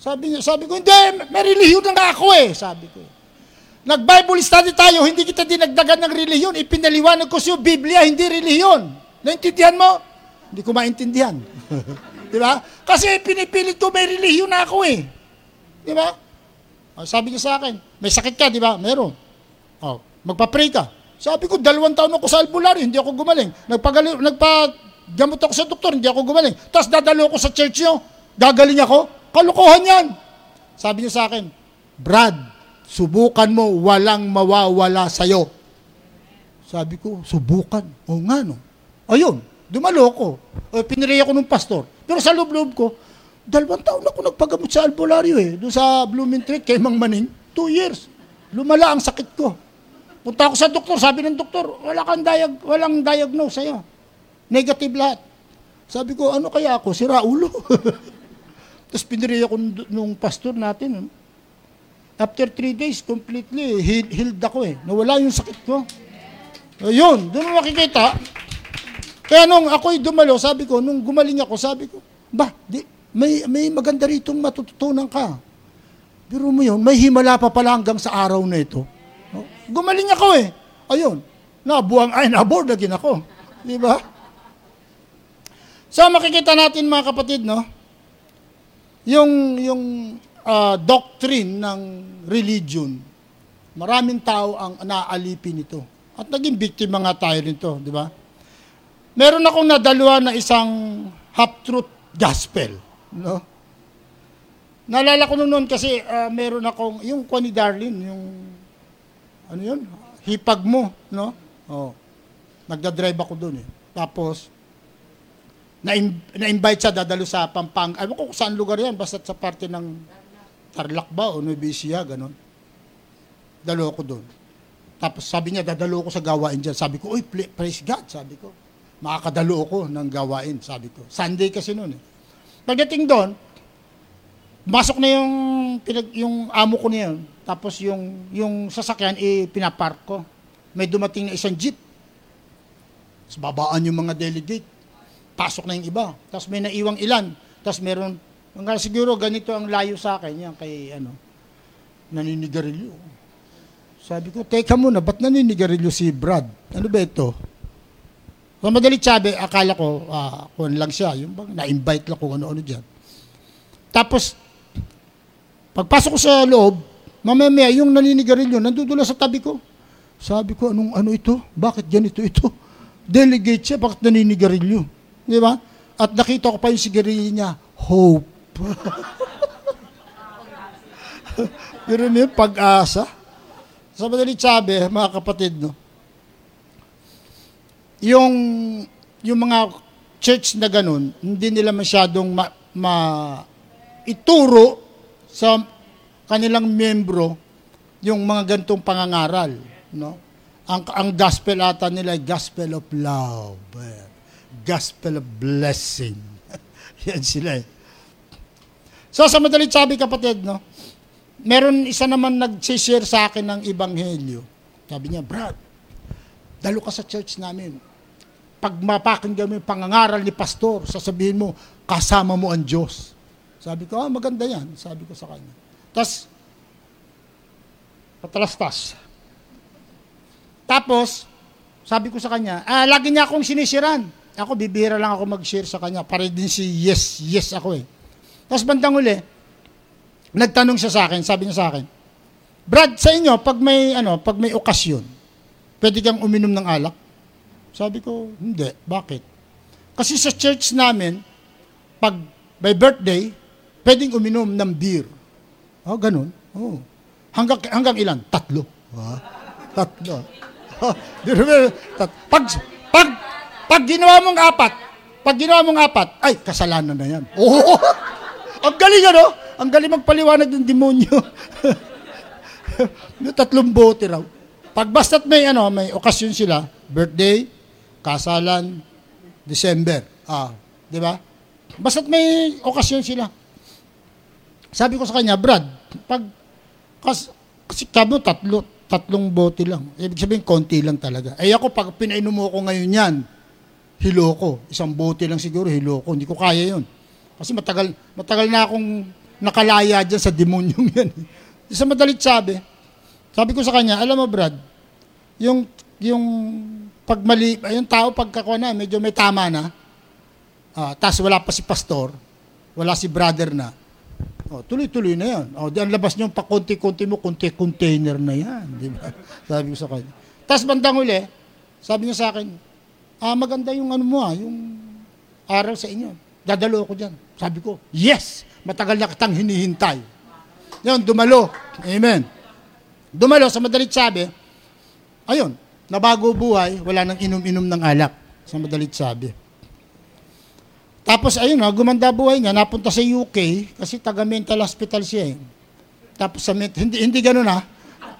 Sabi niya, sabi ko, hindi, may relihiyon na ako eh. Sabi ko. Nag-Bible study tayo, hindi kita dinagdagan ng relihiyon. Ipinaliwanag ko siyo, Biblia, hindi relihiyon. Naintindihan mo? Hindi ko maintindihan. Di ba? Kasi pinipilit ko may relihiyon na ako eh. Di ba? Oh, sabi niya sa akin, may sakit ka, di ba? Meron. Oh, magpa-pray ka. Sabi ko, dalawang taon ako sa albularyo, hindi ako gumaling. Nagpagali, nagpa-gamot ako sa doktor, hindi ako gumaling. Tapos dadalo ko sa church niyo, gagaling ako. Kalukuhan yan. Sabi niya sa akin, Brad, subukan mo, walang mawawala sa'yo. Sabi ko, subukan. O nga no. Ayun, dumalo ko. O, piniri ako ng pastor. Pero sa loob-loob ko, dalawang taon ako nagpagamot sa albularyo eh. Doon sa Blooming Street, kay Mang Maning. Two years. Lumala ang sakit ko. Punta ako sa doktor, sabi ng doktor, wala kang diag, walang diagnose sa'yo. Negative lahat. Sabi ko, ano kaya ako? Sira ulo. Tapos piniri ako nung pastor natin. After three days, completely healed, healed ako eh. Nawala yung sakit ko. Ayun, doon mo makikita. Kaya nung ako'y dumalo, sabi ko, nung gumaling ako, sabi ko, ba, di, may, may maganda ritong matututunan ka. Pero mo yun, may himala pa pala hanggang sa araw na ito. No? Gumaling ako eh. Ayun, nabuang, ay, naboard na ako. Di ba? So, makikita natin mga kapatid, no? Yung, yung uh, doctrine ng religion, maraming tao ang naaalipin nito. At naging biktima nga tayo nito, di ba? Meron akong nadalwa na isang half-truth gospel, no? Naalala ko noon kasi uh, meron akong, yung kwa ni yung, ano yun, hipag mo, no? Oh, nagda-drive ako doon eh. Tapos, na-invite siya dadalo sa Pampanga. Ano ko kung saan lugar yan, basta sa parte ng Tarlac ba o Nuevesia, ganun. Dalo ko doon. Tapos sabi niya, dadalo ko sa gawain dyan. Sabi ko, uy, praise God, sabi ko. Makakadalo ko ng gawain, sabi ko. Sunday kasi noon eh. Pagdating doon, masok na yung, pinag, yung amo ko niya Tapos yung, yung sasakyan, eh, pinapark ko. May dumating na isang jeep. Tapos babaan yung mga delegate pasok na yung iba. Tapos may naiwang ilan. Tapos meron, mga siguro ganito ang layo sa akin, yan kay ano, naninigarilyo. Sabi ko, teka muna, ba't naninigarilyo si Brad? Ano ba ito? Kung madali sabi, akala ko, uh, kung lang siya, yung bang na-invite lang kung ano-ano dyan. Tapos, pagpasok ko sa loob, mamaya yung naninigarilyo, nandudula sa tabi ko. Sabi ko, anong ano ito? Bakit ganito ito? Delegate siya, bakit naninigarilyo? Di ba? At nakita ko pa yung sigarilyo niya, hope. Pero niyo, pag-asa. Sa madalit sabi, mga kapatid, no? Yung, yung mga church na ganun, hindi nila masyadong ma, ma ituro sa kanilang membro yung mga gantong pangangaral, no? Ang ang gospel ata nila ay gospel of love. Eh gospel of blessing. Yan sila eh. So sa madalit sabi kapatid, no, meron isa naman nag-share sa akin ng ebanghelyo. Sabi niya, Brad, dalo ka sa church namin. Pag mapakinggan mo yung pangangaral ni pastor, sasabihin mo, kasama mo ang Diyos. Sabi ko, ah, maganda yan. Sabi ko sa kanya. Tapos, patalastas. Tapos, sabi ko sa kanya, ah, lagi niya akong sinisiran. Ako, bibihira lang ako mag-share sa kanya. Para din si yes, yes ako eh. Tapos bandang uli, nagtanong siya sa akin, sabi niya sa akin, Brad, sa inyo, pag may, ano, pag may okasyon, pwede kang uminom ng alak? Sabi ko, hindi. Bakit? Kasi sa church namin, pag by birthday, pwedeng uminom ng beer. Oh, ganun. Oh. Hanggang, hanggang ilan? Tatlo. Ah, tatlo. Oh, pag, pag, pag ginawa mong apat, pag ginawa mong apat, ay, kasalanan na yan. Oo. Ang galing ano? Ang galing magpaliwanag ng demonyo. tatlong bote raw. Pag basta't may ano, may okasyon sila, birthday, kasalan, December. Ah, di ba? Basta't may okasyon sila. Sabi ko sa kanya, Brad, pag kas, kasi kamo tatlo, tatlong bote lang. Ibig sabihin, konti lang talaga. Eh ako, pag pinainom mo ko ngayon yan, hiloko. Isang bote lang siguro, hiloko. Hindi ko kaya yun. Kasi matagal, matagal na akong nakalaya dyan sa demonyong yan. Sa madalit sabi, sabi ko sa kanya, alam mo Brad, yung, yung pagmali, yung tao pagkakuha na, medyo may tama na, uh, tapos wala pa si pastor, wala si brother na, oh, tuloy-tuloy na yan. Oh, di ang labas niyo pa konti-konti mo, konti container na yan. Di ba? Sabi ko sa kanya. Tapos bandang uli, sabi niya sa akin, ah, maganda yung ano mo ah, yung araw sa inyo. Dadalo ako dyan. Sabi ko, yes! Matagal na kitang hinihintay. Yun, dumalo. Amen. Dumalo, sa madalit sabi, ayun, nabago buhay, wala nang inom-inom ng alak. Sa madalit sabi. Tapos ayun gumanda buhay niya, napunta sa UK kasi taga mental hospital siya eh. Tapos sa hindi hindi ganoon na.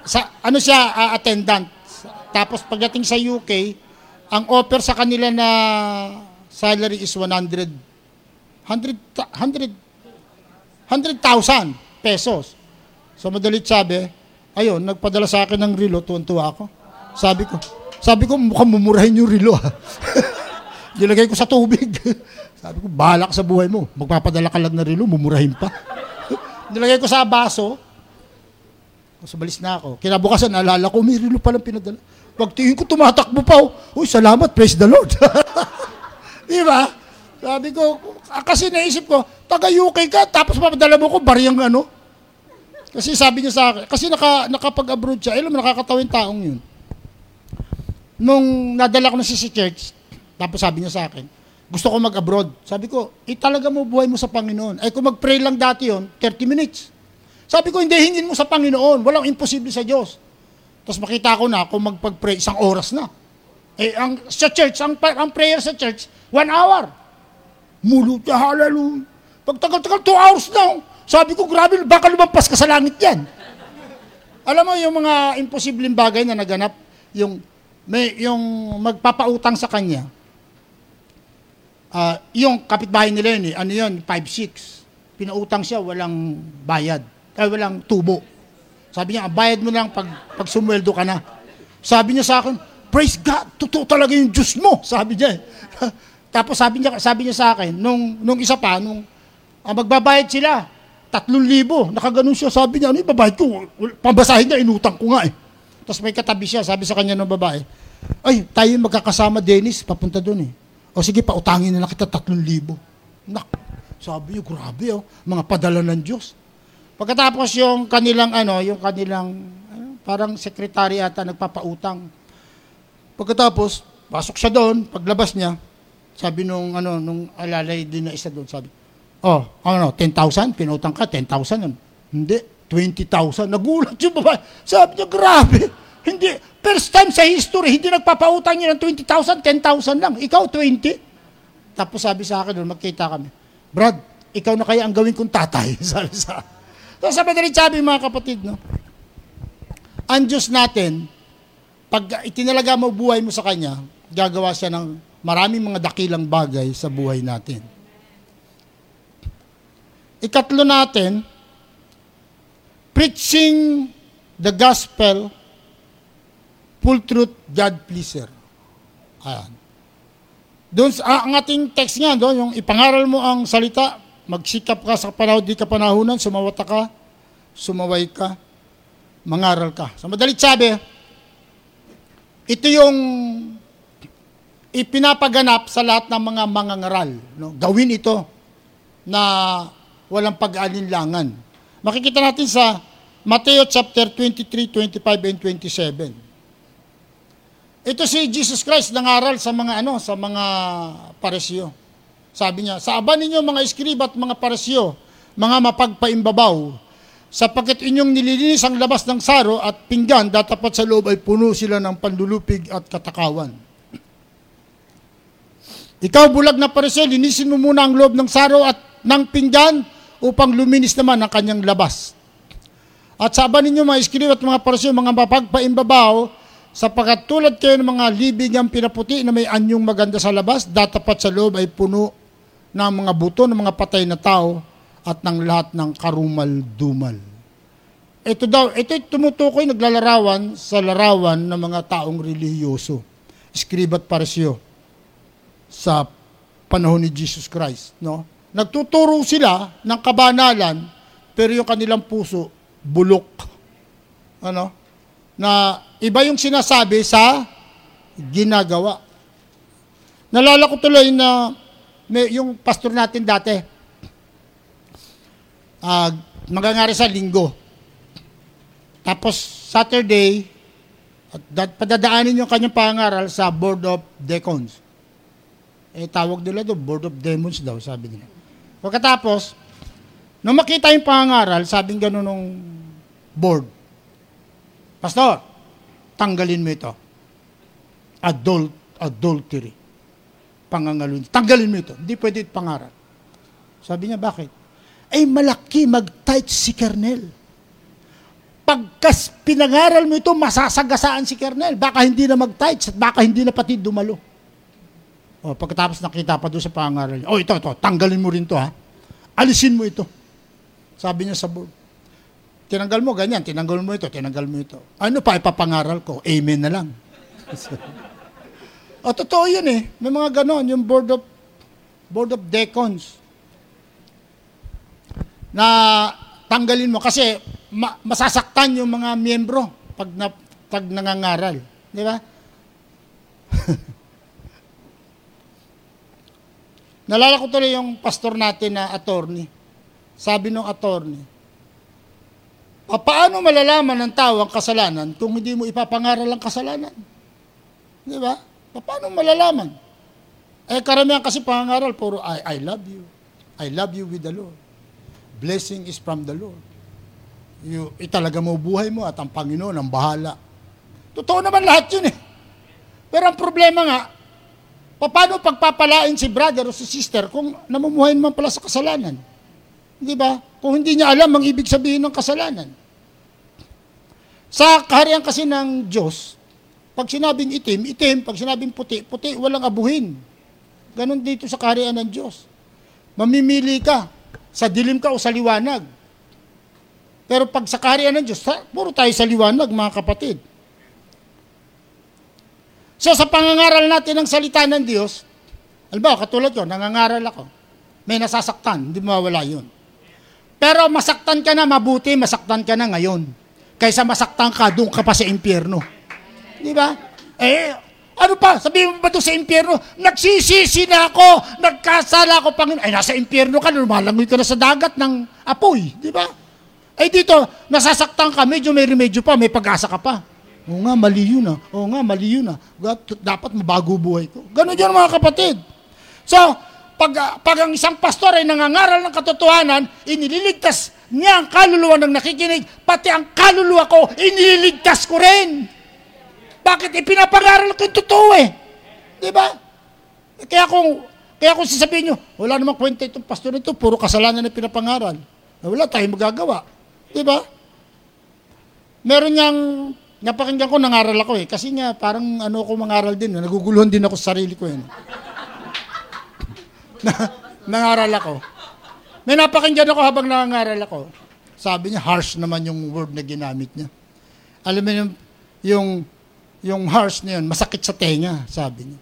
Sa ano siya uh, attendant. Tapos pagdating sa UK, ang offer sa kanila na salary is 100 100 100 100,000 pesos. So madalit sabi, ayun, nagpadala sa akin ng relo, tuwan-tuwa ako. Sabi ko, sabi ko, mukhang mumurahin yung relo. Ah. Nilagay ko sa tubig. Sabi ko, balak sa buhay mo. Magpapadala ka lang na relo, mumurahin pa. Nilagay ko sa baso. So, balis na ako. Kinabukasan, naalala ko, may relo palang pinadala. Pagtingin ko, tumatakbo pa. Oh. Uy, salamat, praise the Lord. Di ba? Sabi ko, kasi naisip ko, taga UK ka, tapos papadala mo ko, bariyang ano. Kasi sabi niya sa akin, kasi naka, nakapag-abroad siya, alam mo, nakakatawin taong yun. Nung nadala ko na siya si church, tapos sabi niya sa akin, gusto ko mag-abroad. Sabi ko, eh talaga mo buhay mo sa Panginoon. Ay kung mag-pray lang dati yon 30 minutes. Sabi ko, hindi, hingin mo sa Panginoon. Walang imposible sa Diyos. Tapos makita ko na, kung magpag-pray, isang oras na. Eh, ang, sa church, ang, ang prayer sa church, one hour. Mulut na hallelujah. Pagtagal-tagal, two hours na. Sabi ko, grabe, baka lumampas ka sa langit yan. Alam mo, yung mga imposibleng bagay na naganap, yung, may, yung magpapautang sa kanya, uh, yung kapitbahay nila yun, eh, ano yun, 5-6. Pinautang siya, walang bayad. Ay, walang tubo. Sabi niya, bayad mo lang pag, pag sumweldo ka na. Sabi niya sa akin, praise God, totoo talaga yung Diyos mo. Sabi niya. Eh. Tapos sabi niya, sabi niya sa akin, nung, nung isa pa, nung uh, magbabayad sila, tatlong libo, nakaganon siya, sabi niya, ano yung babayad ko? Pambasahin niya, inutang ko nga eh. Tapos may katabi siya, sabi sa kanya ng babae, ay, tayo magkakasama, Dennis, papunta doon eh. O sige, pautangin na lang kita tatlong libo. Nak, sabi niyo, grabe oh, mga padala ng Diyos. Pagkatapos yung kanilang ano, yung kanilang ano, parang sekretary ata nagpapautang. Pagkatapos, pasok siya doon, paglabas niya, sabi nung ano, nung alalay din na isa doon, sabi, oh, ano, 10,000, pinutang ka, 10,000 yun. Hindi, 20,000. Nagulat yung babae. Sabi niya, grabe. Hindi, first time sa history, hindi nagpapautang niya ng 20,000, 10,000 lang. Ikaw, 20. Tapos sabi sa akin doon, magkita kami, Brad, ikaw na kaya ang gawin kong tatay. sabi sa So sabi na rin sabi mga kapatid, no? Ang Diyos natin, pag itinalaga mo buhay mo sa Kanya, gagawa siya ng maraming mga dakilang bagay sa buhay natin. Ikatlo natin, preaching the gospel full truth, God pleaser. Ayan. Doon sa, ang ating text nga doon, yung ipangaral mo ang salita, magsikap ka sa panahon, di ka panahunan, sumawata ka, sumaway ka, mangaral ka. Sa so, madalit sabi, ito yung ipinapaganap sa lahat ng mga mangangaral. No? Gawin ito na walang pag-alinlangan. Makikita natin sa Mateo chapter 23, 25, and 27. Ito si Jesus Christ nangaral sa mga ano, sa mga paresyo. Sabi niya, sa aba ninyo mga iskriba at mga paresyo, mga mapagpaimbabaw, sapagkat inyong nililinis ang labas ng saro at pinggan, datapat sa loob ay puno sila ng pandulupig at katakawan. Ikaw bulag na paresyo, linisin mo muna ang loob ng saro at ng pinggan upang luminis naman ang kanyang labas. At sa aba ninyo mga iskriba at mga paresyo, mga mapagpaimbabaw, Sapagat tulad kayo ng mga libig ang pinaputi na may anyong maganda sa labas, datapat sa loob ay puno ng mga buto ng mga patay na tao at ng lahat ng karumal-dumal. Ito daw, ito tumutukoy naglalarawan sa larawan ng mga taong relihiyoso. Skribat paresyo. Sa panahon ni Jesus Christ, no? Nagtuturo sila ng kabanalan, pero yung kanilang puso bulok. Ano? Na iba yung sinasabi sa ginagawa. Nalala ko tuloy na may, yung pastor natin dati, uh, magangari sa linggo. Tapos Saturday, at padadaanin yung kanyang pangaral sa Board of Deacons. Eh, tawag nila doon, Board of Demons daw, sabi nila. Pagkatapos, nung makita yung pangaral, sabing gano'n nung board, Pastor, tanggalin mo ito. Adult, adultery. Pangangaluin. Tanggalin mo ito. Hindi pwede pangaral. Sabi niya, bakit? Ay malaki mag-tight si Kernel pagkas pinangaral mo ito, masasagasaan si Kernel. Baka hindi na mag-tights at baka hindi na pati dumalo. O, pagkatapos nakita pa doon sa pangaral niya, oh ito, ito, tanggalin mo rin to ha. Alisin mo ito. Sabi niya sa board. Tinanggal mo, ganyan, tinanggal mo ito, tinanggal mo ito. Ano pa ipapangaral ko? Amen na lang. o, totoo yun eh. May mga ganon, yung board of, board of deacons. Na tanggalin mo kasi ma- masasaktan yung mga miyembro pag, na, pag nangangaral. Di ba? Nalala ko tuloy yung pastor natin na attorney. Sabi ng attorney, paano malalaman ng tao ang kasalanan kung hindi mo ipapangaral ang kasalanan? Di ba? Paano malalaman? Eh, karamihan kasi pangaral, puro, I, I love you. I love you with the Lord. Blessing is from the Lord you, italaga mo buhay mo at ang Panginoon ang bahala. Totoo naman lahat yun eh. Pero ang problema nga, paano pagpapalain si brother o si sister kung namumuhay naman pala sa kasalanan? Di ba? Kung hindi niya alam ang ibig sabihin ng kasalanan. Sa kaharian kasi ng Diyos, pag sinabing itim, itim. Pag sinabing puti, puti. Walang abuhin. Ganon dito sa kaharian ng Diyos. Mamimili ka. Sa dilim ka o sa liwanag. Pero pag sa kaharian ng Diyos, puro tayo sa liwanag, mga kapatid. So sa pangangaral natin ng salita ng Diyos, alba, katulad yun, nangangaral ako. May nasasaktan, hindi mawala yun. Pero masaktan ka na, mabuti, masaktan ka na ngayon. Kaysa masaktan ka, doon ka pa sa impyerno. Di ba? Eh, ano pa? Sabihin mo ba doon sa impyerno? Nagsisisi na ako, nagkasala ako, Panginoon. Ay, nasa impyerno ka, lumalangoy ka na sa dagat ng apoy. Di ba? Ay dito, nasasaktan ka, medyo may remedyo pa, may pag-asa ka pa. Oo nga, mali yun ah. Oo nga, mali yun ah. Dapat mabago buhay ko. Ganon yun mga kapatid. So, pag, pag ang isang pastor ay nangangaral ng katotohanan, inililigtas niya ang kaluluwa ng nakikinig, pati ang kaluluwa ko, inililigtas ko rin. Bakit? Ipinapangaral ko yung totoo eh. Di ba? Kaya kung, kaya kung sasabihin nyo, wala namang kwenta itong pastor nito, puro kasalanan na pinapangaral. Wala tayong magagawa. Di ba? Meron niyang, napakinggan ko, nangaral ako eh. Kasi nga, parang ano ako mangaral din. Naguguluhan din ako sa sarili ko eh. na, nangaral ako. May napakinggan ako habang nangaral ako. Sabi niya, harsh naman yung word na ginamit niya. Alam mo yung, yung, yung harsh na yun, masakit sa tenga, sabi niya.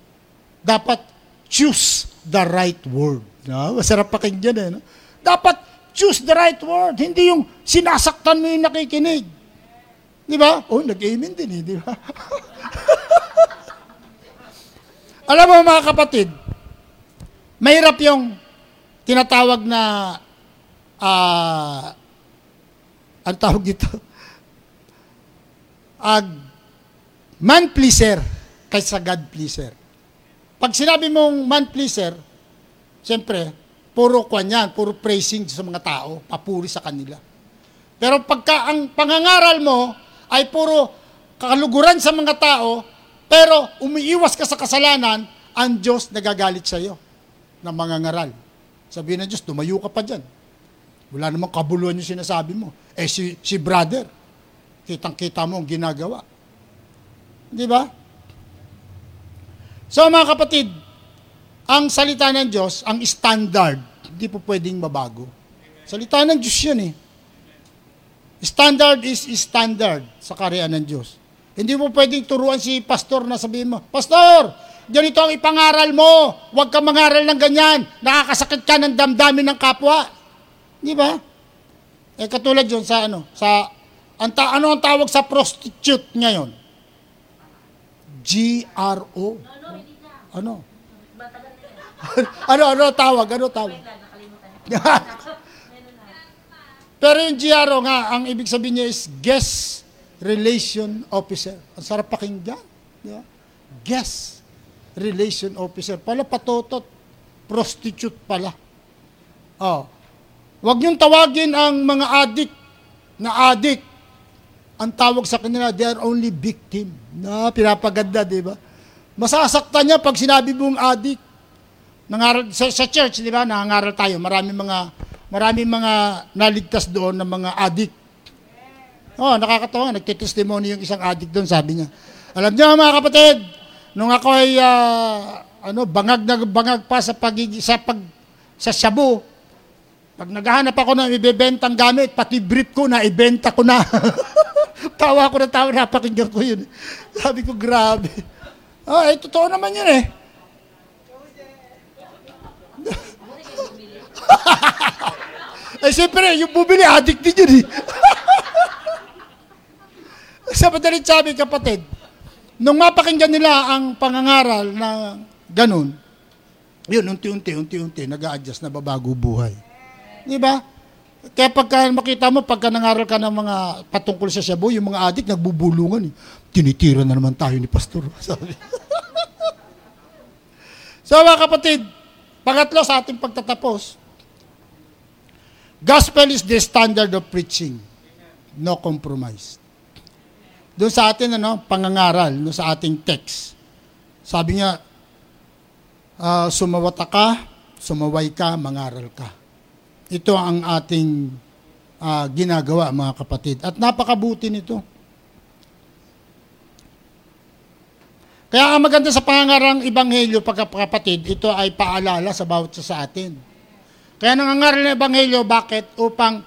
Dapat choose the right word. No? Masarap pakinggan eh. No? Dapat choose the right word. Hindi yung sinasaktan mo yung nakikinig. Di ba? Oh, nag-amen din eh, di ba? Alam mo mga kapatid, mahirap yung tinatawag na uh, ang tawag dito ag man pleaser kaysa God pleaser. Pag sinabi mong man pleaser, siyempre, Puro kwan yan, puro praising sa mga tao, papuri sa kanila. Pero pagka ang pangangaral mo ay puro kaluguran sa mga tao, pero umiiwas ka sa kasalanan, ang Diyos nagagalit sa iyo ng mga ngaral. Sabihin ng Diyos, tumayo ka pa dyan. Wala namang kabuluhan yung sinasabi mo. Eh si, si brother, kitang-kita mo ang ginagawa. Di ba? So mga kapatid, ang salita ng Diyos, ang standard, hindi po pwedeng mabago. Salita ng Diyos yan eh. Standard is standard sa karyaan ng Diyos. Hindi mo pwedeng turuan si pastor na sabihin mo, Pastor, ganito ang ipangaral mo. Huwag ka mangaral ng ganyan. Nakakasakit ka ng damdamin ng kapwa. Di ba? Eh katulad yun sa ano, sa ang ta- ano ang tawag sa prostitute ngayon? GRO. Ano? ano ano tawag? Ano tawag? Pero yung GRO nga, ang ibig sabihin niya is guest relation officer. Ang sarap pakinggan. Di ba? Guest relation officer. Pala patotot. Prostitute pala. Oh. Huwag niyong tawagin ang mga adik na adik. Ang tawag sa kanila, they are only victim. Na pinapaganda, di ba? Masasaktan niya pag sinabi mong adik. Nangaral, sa, sa church, di ba, nangangaral tayo. Maraming mga maraming mga naligtas doon ng mga adik. Oh, nakakatawa, nagtitestimony yung isang adik doon, sabi niya. Alam niyo mga kapatid, nung ako ay uh, ano, bangag na bangag pa sa pagig sa pag sa shabu, pag naghahanap ako ng ibebentang gamit, pati brief ko na, ibenta ko na. tawa ko na tawa, napakinggan ko yun. Sabi ko, grabe. Ah, eh, totoo naman yun eh. Eh, siyempre, yung bumili, addict din yun eh. sa madalit sabi, kapatid, nung mapakinggan nila ang pangangaral na ganun, yun, unti-unti, unti-unti, nag-a-adjust na babago buhay. Di ba? Kaya pagka makita mo, pagka nangaral ka ng mga patungkol sa Shabu, yung mga adik nagbubulungan. Eh. Tinitira na naman tayo ni Pastor. Sabi. so mga kapatid, pangatlo sa ating pagtatapos, Gospel is the standard of preaching. No compromise. Doon sa atin, ano, pangangaral, no, sa ating text. Sabi niya, uh, sumawata ka, sumaway ka, mangaral ka. Ito ang ating uh, ginagawa, mga kapatid. At napakabuti nito. Kaya ang maganda sa pangangarang ibanghelyo, pagkapatid, ito ay paalala sa bawat sa atin kaya nangangaral ng Ebanghelyo, bakit? Upang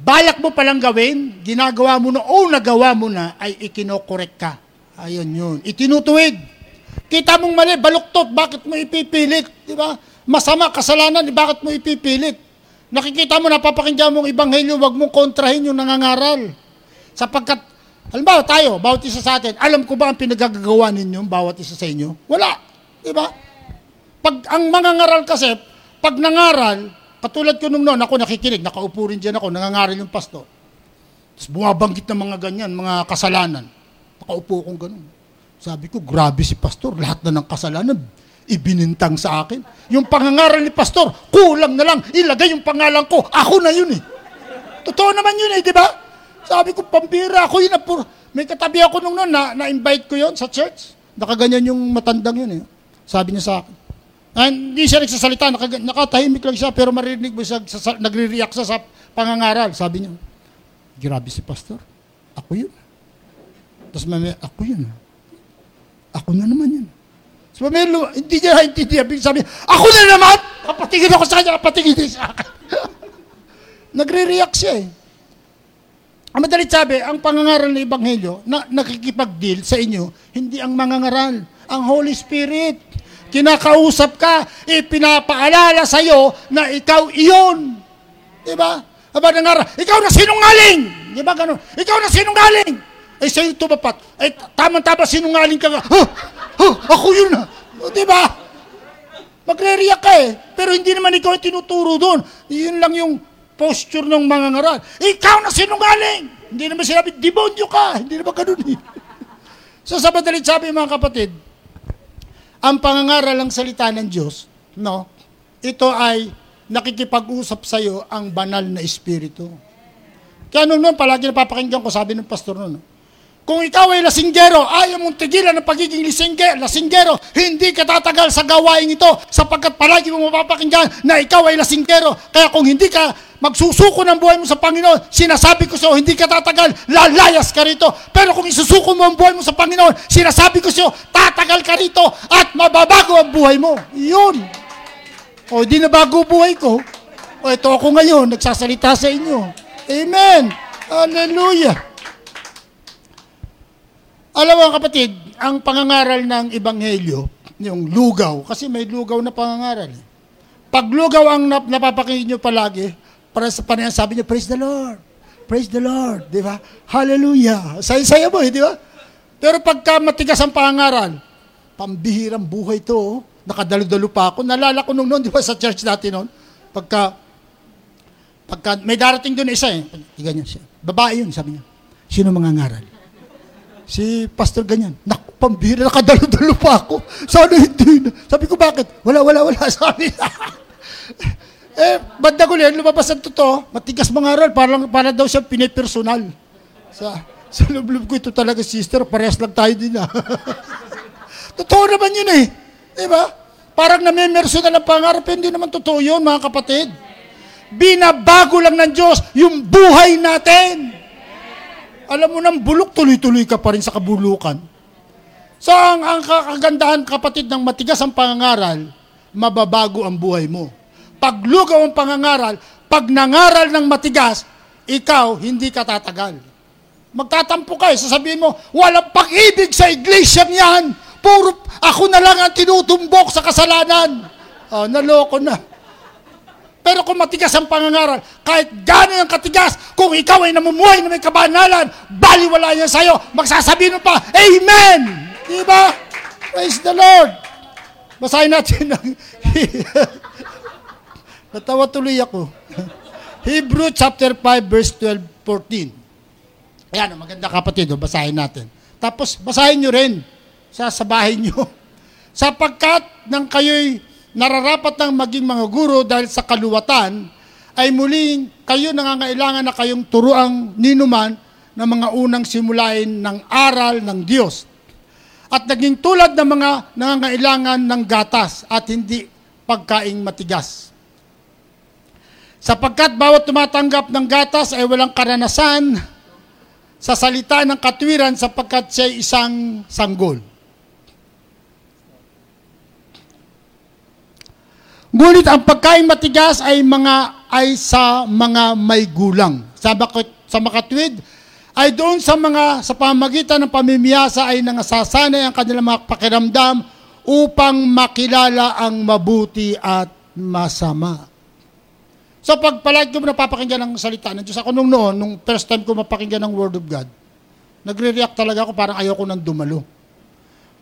balak mo palang gawin, ginagawa mo na o nagawa mo na, ay ikinokorek ka. Ayun yun. Itinutuwid. Kita mong mali, baluktot, bakit mo ipipilit? Di ba? Masama, kasalanan, bakit mo ipipilit? Nakikita mo, napapakinggan mong Ebanghelyo, wag mong kontrahin yung nangangaral. Sapagkat, halimbawa tayo, bawat isa sa atin, alam ko ba ang pinagagagawa ninyo, bawat isa sa inyo? Wala. Di ba? Pag ang mangangaral kasi, pag nangaral, Katulad ko nung noon, ako nakikinig, nakaupo rin dyan ako, nangangaral yung pasto. Tapos bumabanggit ng mga ganyan, mga kasalanan. Nakaupo akong ganun. Sabi ko, grabe si pastor, lahat na ng kasalanan, ibinintang sa akin. Yung pangangaral ni pastor, kulang na lang, ilagay yung pangalan ko, ako na yun eh. Totoo naman yun eh, di ba? Sabi ko, pambira, ako yun. Apur. May katabi ako nung noon, na, na-invite ko yon sa church. Nakaganyan yung matandang yun eh. Sabi niya sa akin, Ah, hindi siya nagsasalita, naka, nakatahimik lang siya, pero marinig mo siya, nagre-react siya sa pangangaral. Sabi niya, grabe si pastor, ako yun. Tapos may, ako yun. Ako na naman yun. So may, hindi niya naintindihan, sabi, ako na naman! Kapatingin ako sa kanya, kapatingin din sa akin. nagre-react siya eh. Ang madalit sabi, ang pangangaral ng Ebanghelyo, na nakikipag-deal sa inyo, hindi ang mangangaral, ang Holy Spirit kinakausap ka, ipinapaalala sa iyo na ikaw iyon. Di ba? Aba nangara, ikaw na sinungaling! Di ba ganun? Ikaw na sinungaling! Ay sa'yo tumapat. Ay tama-tama sinungaling ka. Huh, huh, ako yun na. Di ba? Magre-react ka eh. Pero hindi naman ikaw yung tinuturo doon. Yun lang yung posture ng mga ngaral. Ikaw na sinungaling! Hindi naman sinabi, demonyo ka! Hindi naman ganun eh. so sa madalit sabi mga kapatid, ang pangangaral ng salita ng Diyos, no, ito ay nakikipag-usap sa iyo ang banal na espiritu. Kaya nung noon, palagi napapakinggan ko, sabi ng pastor noon, kung ikaw ay lasinggero, ayaw mong tigilan ng pagiging lasingge, lasinggero, hindi ka tatagal sa gawain ito sapagkat palagi mo mapapakinggan na ikaw ay lasinggero. Kaya kung hindi ka magsusuko ng buhay mo sa Panginoon, sinasabi ko sa iyo, hindi ka tatagal, lalayas ka rito. Pero kung isusuko mo ang buhay mo sa Panginoon, sinasabi ko sa iyo, tatagal ka rito at mababago ang buhay mo. Yun. O, di na bago buhay ko. O, ito ako ngayon, nagsasalita sa inyo. Amen. Hallelujah. Alam mo kapatid, ang pangangaral ng Ebanghelyo, yung lugaw. Kasi may lugaw na pangangaral. Eh. Pag lugaw ang nap- napapakinggan nyo palagi, para sa panayan, sabi niyo, praise the Lord. Praise the Lord. Di ba? Hallelujah. Saya-saya mo, eh, di ba? Pero pagka matigas ang pangangaral, pambihirang buhay to, oh. nakadalo-dalo pa ako. Nalala ko nung noon, di ba, sa church natin noon, pagka, pagka may darating doon isa eh, ganyan siya. Babae yun, sabi niya. Sino mangangaral? Si Pastor ganyan, nak, pambira, nakadalo-dalo pa ako. Sana hindi na. Sabi ko, bakit? Wala, wala, wala. Sabi Eh, banda ko yan, lumabas ang totoo. Matigas mangaral, parang, para daw siya pinipersonal. Sa, sa loob ko ito talaga, sister, parehas lang tayo din ah. totoo naman yun eh. Di ba? Parang namimersonal ang pangarap, hindi naman totoo yun, mga kapatid. Binabago lang ng Diyos yung buhay natin. Alam mo nang bulok, tuloy-tuloy ka pa rin sa kabulukan. So, ang, ang kagandahan, kapatid, ng matigas ang pangangaral, mababago ang buhay mo. Pag lugaw ang pangangaral, pag nangaral ng matigas, ikaw, hindi ka tatagal. Magtatampo ka eh, sasabihin mo, walang pag-ibig sa iglesia niyan. Puro, ako na lang ang tinutumbok sa kasalanan. Oh, naloko na. Pero kung matigas ang pangangaral, kahit gano'n ang katigas, kung ikaw ay namumuhay na may kabanalan, baliwala yan sa'yo, magsasabihin mo pa, Amen! Di ba? Praise the Lord! Basahin natin ng... Natawa tuloy ako. Hebrew chapter 5 verse 12, 14. Ayan, maganda kapatid, oh, basahin natin. Tapos, basahin nyo rin. Sasabahin nyo. Sapagkat nang kayo'y nararapat ng maging mga guro dahil sa kaluwatan, ay muling kayo nangangailangan na kayong turuang ninuman ng mga unang simulain ng aral ng Diyos. At naging tulad ng mga nangangailangan ng gatas at hindi pagkaing matigas. Sapagkat bawat tumatanggap ng gatas ay walang karanasan sa salita ng katwiran sapagkat siya isang sanggol. Ngunit ang pagkain matigas ay mga ay sa mga may gulang. Sa, sa makatwid, ay doon sa mga sa pamagitan ng pamimiyasa ay nangasasanay ang kanilang mga pakiramdam upang makilala ang mabuti at masama. So pag palagi ko napapakinggan ng salita ng Diyos, ako nung noon, nung first time ko mapakinggan ng Word of God, nagre-react talaga ako parang ayoko nang dumalo.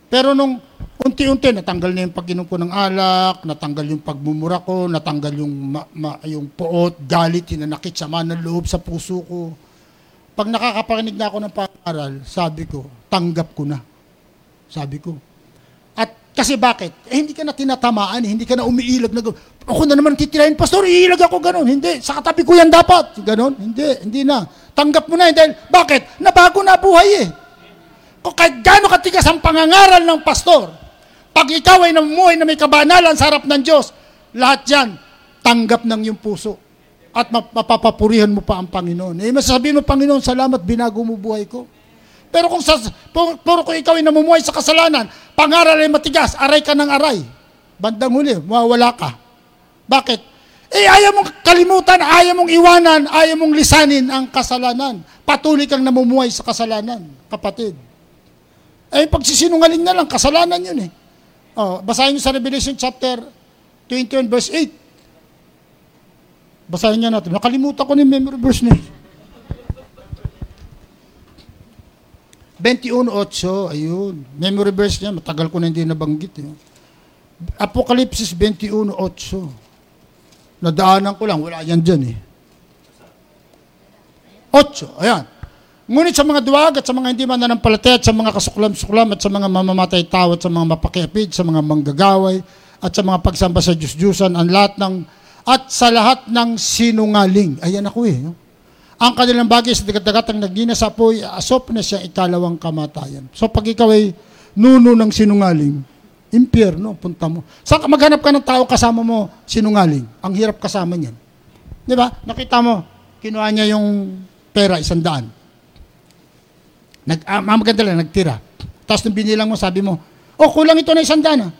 Pero nung unti-unti, natanggal na yung pag ko ng alak, natanggal yung pagmumura ko, natanggal yung, ma, ma, yung poot, galit, hinanakit, sama ng loob sa puso ko. Pag nakakaparinig na ako ng pangaral, sabi ko, tanggap ko na. Sabi ko. At kasi bakit? Eh, hindi ka na tinatamaan, eh, hindi ka na umiilag na Ako na naman titirahin, Pastor, iilag ako ganun. Hindi, sa katabi ko yan dapat. Ganon, hindi, hindi na. Tanggap mo na, dahil bakit? Nabago na buhay eh. Kung kahit gaano katigas ang pangangaral ng pastor, pag ikaw ay namumuhay na may kabanalan sa harap ng Diyos, lahat yan, tanggap ng iyong puso. At mapapapurihan mo pa ang Panginoon. Eh, masasabihin mo, Panginoon, salamat, binago mo buhay ko. Pero kung sa, puro, puro kung ikaw ay namumuhay sa kasalanan, pangaral ay matigas, aray ka ng aray. Bandang huli, mawawala ka. Bakit? Eh, ayaw mong kalimutan, ayaw mong iwanan, ayaw mong lisanin ang kasalanan. Patuloy kang namumuhay sa kasalanan, kapatid. Eh, pagsisinungaling na lang, kasalanan yun eh. Oh, basahin niyo sa Revelation chapter 21 verse 8. Basahin niya natin. Nakalimutan ko ni memory verse na 21.8, ayun. Memory verse niya, matagal ko na hindi nabanggit. Eh. Apocalypse 21.8. Nadaanan ko lang, wala yan dyan eh. 8, ayan. Ngunit sa mga duwag at sa mga hindi mananampalataya at sa mga kasuklam-suklam at sa mga mamamatay tao at sa mga mapakiapid, sa mga manggagaway at sa mga pagsamba sa Diyos-Diyusan, ang lahat ng, at sa lahat ng sinungaling. Ayan ako eh. No? Ang kanilang bagay sa dagat-dagat ang nagdina sa apoy, asop na siya ikalawang kamatayan. So pag ikaw ay nuno ng sinungaling, impyerno, punta mo. Ka maghanap ka ng tao kasama mo sinungaling? Ang hirap kasama niyan. Di ba? Nakita mo, kinuha niya yung pera, isang daan Nag, ah, maganda lang, nagtira. Tapos nung binilang mo, sabi mo, oh, kulang ito na isang daan. Ah.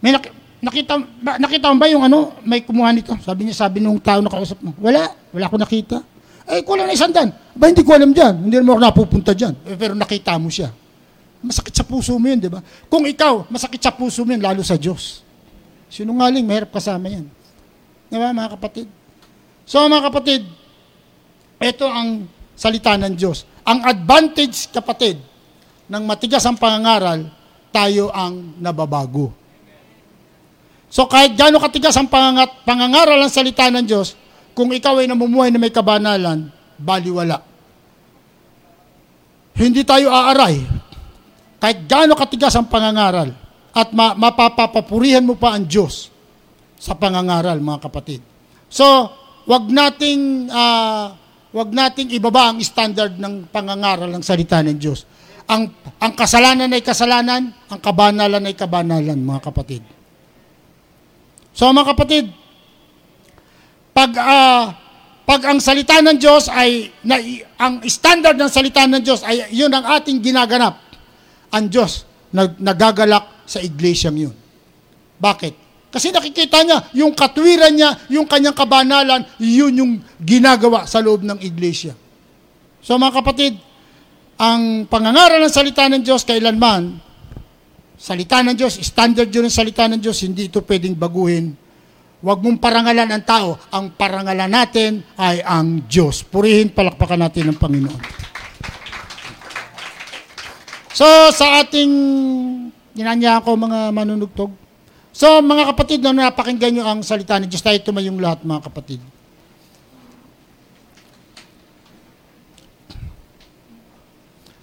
May nak- nakita, ba, nakita mo ba yung ano, may kumuha nito? Sabi niya, sabi nung tao na kausap mo, wala, wala ko nakita. Eh, kulang na isang daan. Ba, hindi ko alam dyan. Hindi mo ako napupunta dyan. Eh, pero nakita mo siya. Masakit sa puso mo yun, di ba? Kung ikaw, masakit sa puso mo yun, lalo sa Diyos. Sinungaling, mahirap kasama yan. Di ba, mga kapatid? So, mga kapatid, ito ang salita ng Diyos. Ang advantage, kapatid, ng matigas ang pangangaral, tayo ang nababago. So kahit gaano katigas ang pangangat, pangangaral ng salita ng Diyos, kung ikaw ay namumuhay na may kabanalan, baliwala. Hindi tayo aaray. Kahit gaano katigas ang pangangaral at ma- mapapapurihan mo pa ang Diyos sa pangangaral, mga kapatid. So, wag nating uh, wag nating ibaba ang standard ng pangangaral ng salita ng Diyos. Ang ang kasalanan ay kasalanan, ang kabanalan ay kabanalan, mga kapatid. So mga kapatid, pag uh, pag ang salita ng Diyos ay na, ang standard ng salita ng Diyos ay yun ang ating ginaganap. Ang Diyos nag, nagagalak sa iglesyang yun. Bakit? Kasi nakikita niya, yung katwiran niya, yung kanyang kabanalan, yun yung ginagawa sa loob ng iglesia. So mga kapatid, ang pangangaral ng salita ng Diyos kailanman salita ng Diyos, standard yun ng salita ng Diyos, hindi ito pwedeng baguhin. Huwag mong parangalan ang tao. Ang parangalan natin ay ang Diyos. Purihin, palakpakan natin ng Panginoon. So, sa ating, ginanya ko mga manunugtog. So, mga kapatid, na napakinggan nyo ang salita ng Diyos, tayo tumayong lahat, mga kapatid.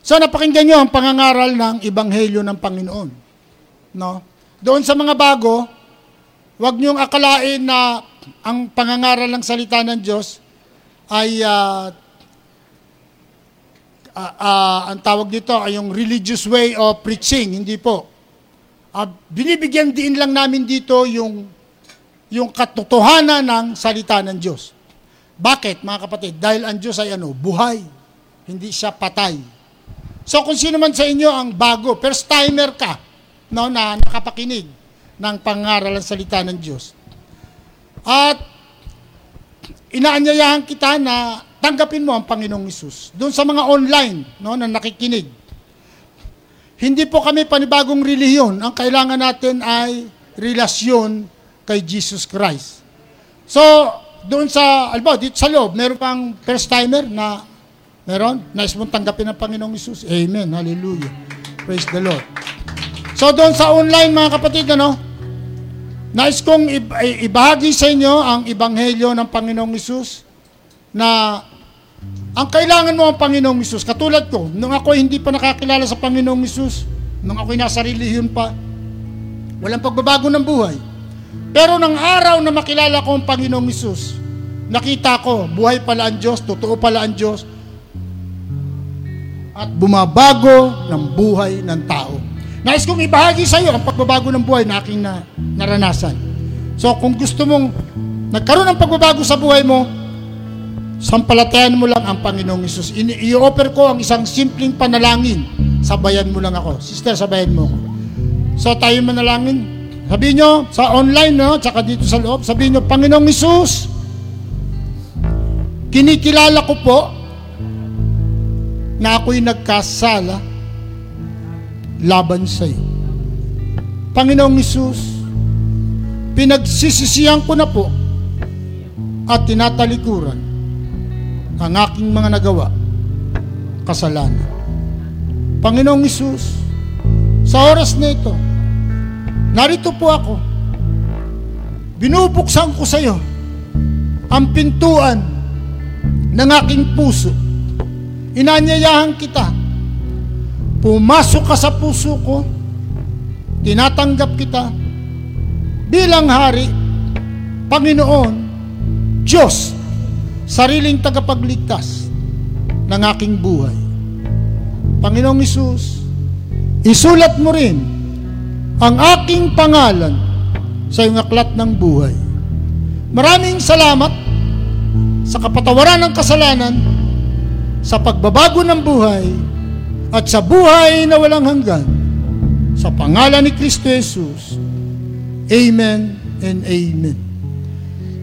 So, napakinggan nyo ang pangangaral ng Ebanghelyo ng Panginoon. No? Doon sa mga bago, huwag niyong akalain na ang pangangaral ng salita ng Diyos ay uh, uh, uh, ang tawag dito ay yung religious way of preaching, hindi po. Uh, binibigyan din lang namin dito yung yung katotohanan ng salita ng Diyos. Bakit, mga kapatid? Dahil ang Diyos ay ano, buhay. Hindi siya patay. So kung sino man sa inyo ang bago, first timer ka, no, na nakapakinig ng pangaral ng salita ng Diyos. At inaanyayahan kita na tanggapin mo ang Panginoong Isus. Doon sa mga online no, na nakikinig. Hindi po kami panibagong relihiyon. Ang kailangan natin ay relasyon kay Jesus Christ. So, doon sa, alba, dito sa loob, meron pang first timer na meron? Nais mong tanggapin ang Panginoong Isus? Amen. Hallelujah. Praise the Lord. So doon sa online mga kapatid, ano, nais kong ibahagi sa inyo ang ibanghelyo ng Panginoong Isus na ang kailangan mo ang Panginoong Isus. Katulad ko, nung ako hindi pa nakakilala sa Panginoong Isus, nung ako'y nasa relihiyon pa, walang pagbabago ng buhay. Pero nang araw na makilala ko ang Panginoong Isus, nakita ko, buhay pala ang Diyos, totoo pala ang Diyos, at bumabago ng buhay ng tao. Nais kong ibahagi sa iyo ang pagbabago ng buhay na aking na, naranasan. So kung gusto mong nagkaroon ng pagbabago sa buhay mo, sampalatayan mo lang ang Panginoong Isus. I-offer ko ang isang simpleng panalangin. Sabayan mo lang ako. Sister, sabayan mo ako. So tayo manalangin. Sabihin nyo, sa online, no, tsaka dito sa loob, sabihin nyo, Panginoong Isus, kinikilala ko po na ako'y nagkasala laban sa iyo. Panginoong Isus, pinagsisisihan ko na po at tinatalikuran ang aking mga nagawa, kasalanan. Panginoong Isus, sa oras na ito, narito po ako. Binubuksan ko sa iyo ang pintuan ng aking puso. Inanyayahan kita Pumasok ka sa puso ko, tinatanggap kita bilang hari, Panginoon, Diyos, sariling tagapagligtas ng aking buhay. Panginoong Isus, isulat mo rin ang aking pangalan sa iyong aklat ng buhay. Maraming salamat sa kapatawaran ng kasalanan, sa pagbabago ng buhay, at sa buhay na walang hanggan. Sa pangalan ni Kristo Jesus. Amen and Amen.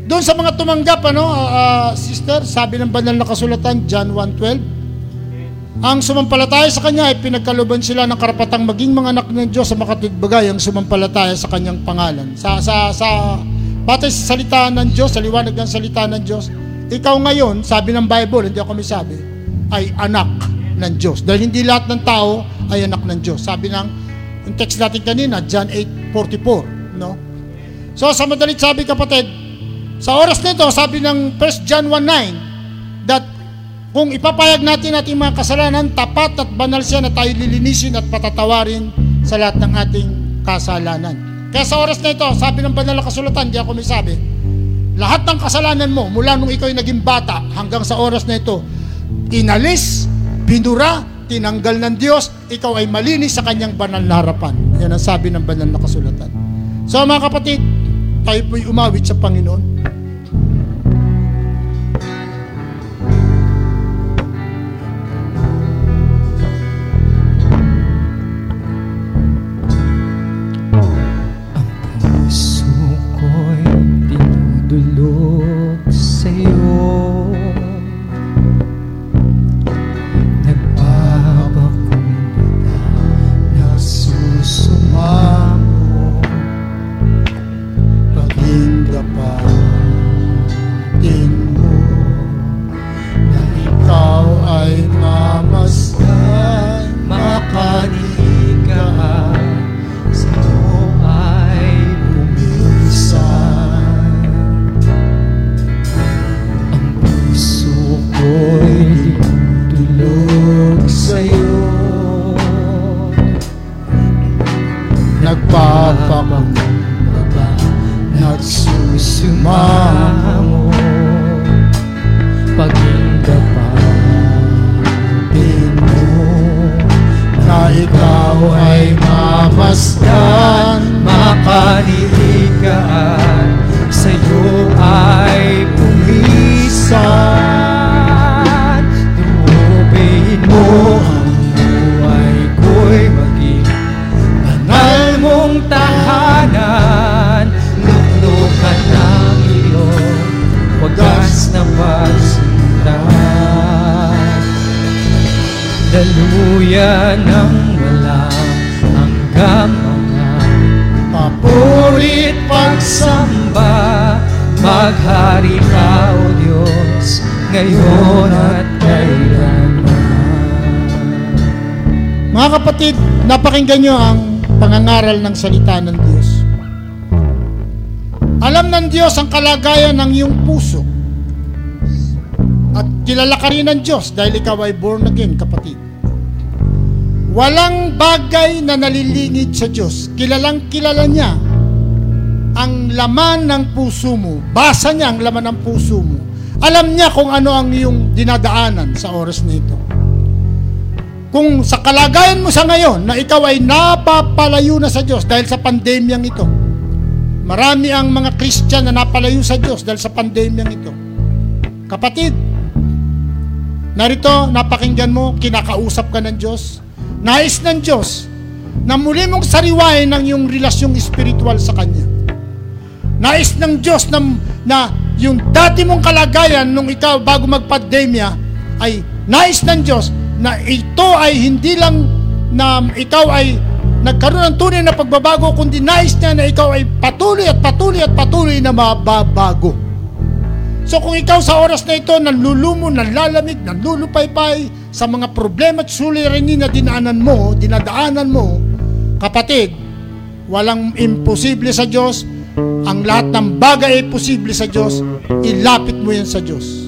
Doon sa mga tumanggap, ano, uh, uh, sister, sabi ng banal na kasulatan, John 1.12, Ang sumampalataya sa Kanya ay pinagkaluban sila ng karapatang maging mga anak ng Diyos sa makatigbagay ang sumampalataya sa Kanyang pangalan. Sa, sa, sa, batay sa salita ng Diyos, sa liwanag ng salita ng Diyos, ikaw ngayon, sabi ng Bible, hindi ako may sabi, ay anak ng Diyos. Dahil hindi lahat ng tao ay anak ng Diyos. Sabi ng yung text natin kanina, John 8.44, no? So, sa madalit sabi kapatid, sa oras nito, sabi ng 1 John 1.9, that kung ipapayag natin ating mga kasalanan, tapat at banal siya na tayo lilinisin at patatawarin sa lahat ng ating kasalanan. Kaya sa oras na ito, sabi ng banal na kasulatan, di ako may sabi, lahat ng kasalanan mo, mula nung ikaw ay naging bata hanggang sa oras na ito, inalis, binura, tinanggal ng Diyos, ikaw ay malinis sa kanyang banal na harapan. Yan ang sabi ng banal na kasulatan. So mga kapatid, tayo po'y umawit sa Panginoon. Napakinggan nyo ang pangangaral ng salita ng Diyos. Alam ng Diyos ang kalagayan ng iyong puso. At kilala ka rin ng Diyos dahil ikaw ay born again, kapatid. Walang bagay na nalilingid sa Diyos. Kilalang kilala niya ang laman ng puso mo. Basa niya ang laman ng puso mo. Alam niya kung ano ang iyong dinadaanan sa oras na ito kung sa kalagayan mo sa ngayon na ikaw ay napapalayo na sa Diyos dahil sa pandemyang ito. Marami ang mga Christian na napalayo sa Diyos dahil sa pandemyang ito. Kapatid, narito, napakinggan mo, kinakausap ka ng Diyos. Nais ng Diyos na muli mong sariwain ang iyong relasyong spiritual sa Kanya. Nais ng Diyos na, na yung dati mong kalagayan nung ikaw bago magpandemya ay nais ng Diyos na ito ay hindi lang na ikaw ay nagkaroon ng tunay na pagbabago, kundi nais niya na ikaw ay patuloy at patuloy at patuloy na mababago. So kung ikaw sa oras na ito nanlulumo, nanlalamig, nanlulupaypay sa mga problema at suliranin na dinaanan mo, dinadaanan mo, kapatid, walang imposible sa Diyos. Ang lahat ng bagay ay posible sa Diyos. Ilapit mo yan sa Diyos.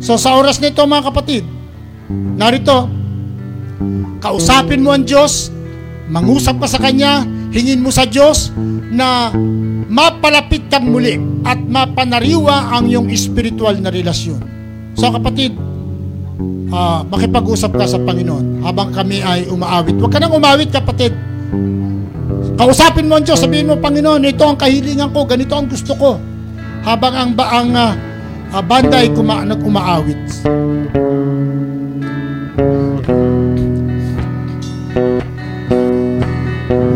So sa oras nito mga kapatid, Narito, kausapin mo ang Diyos, mangusap ka sa Kanya, hingin mo sa Diyos na mapalapit kang muli at mapanariwa ang iyong spiritual na relasyon. So kapatid, uh, makipag-usap ka sa Panginoon habang kami ay umaawit. Huwag ka nang umawit kapatid. Kausapin mo ang Diyos, sabihin mo, Panginoon, ito ang kahilingan ko, ganito ang gusto ko. Habang ang, ang uh, uh, banda ay kuma- nag-umaawit.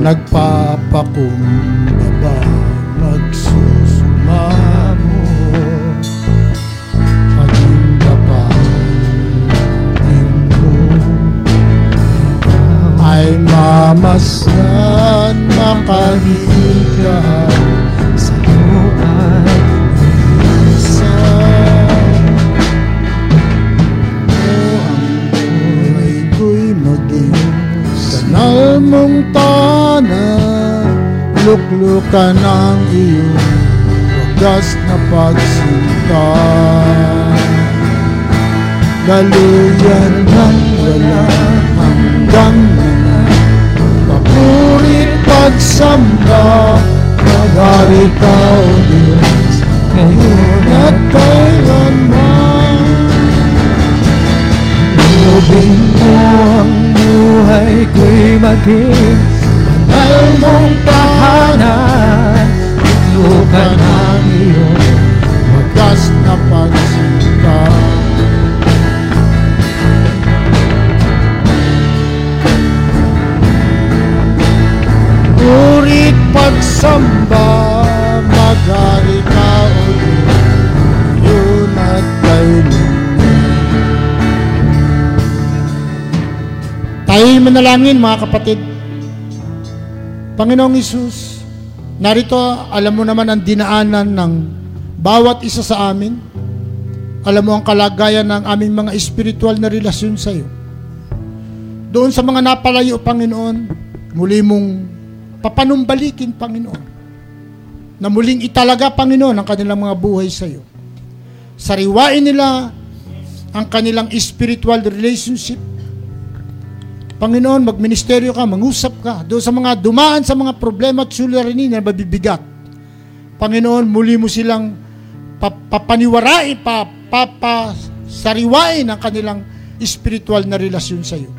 Nagpapakumbaba Nagsusumamo. Maging dapatin mo. Saan makaligaw sa iyo ay mong tanan Luklukan ang iyong wagas na pagsinta Daluyan ng wala hanggang mga Papurit pagsamba Magari ka o Diyos ngayon At kailanman Ilubin mo ang buhay ko'y maging Mahal mong tahanan Iyong Wagas na pagsinta Urit pagsamba Magari ka Diyos Yun at kailanman Tayo'y manalangin mga kapatid. Panginoong Isus, narito alam mo naman ang dinaanan ng bawat isa sa amin. Alam mo ang kalagayan ng aming mga espiritual na relasyon sa iyo. Doon sa mga napalayo, Panginoon, muli mong papanumbalikin, Panginoon, na muling italaga, Panginoon, ang kanilang mga buhay sa iyo. Sariwain nila ang kanilang spiritual relationship Panginoon, magministeryo ka, mangusap ka, doon sa mga dumaan sa mga problema at suliranin na mabibigat. Panginoon, muli mo silang papaniwarai, pa, papasariwain ang kanilang spiritual na relasyon sa iyo.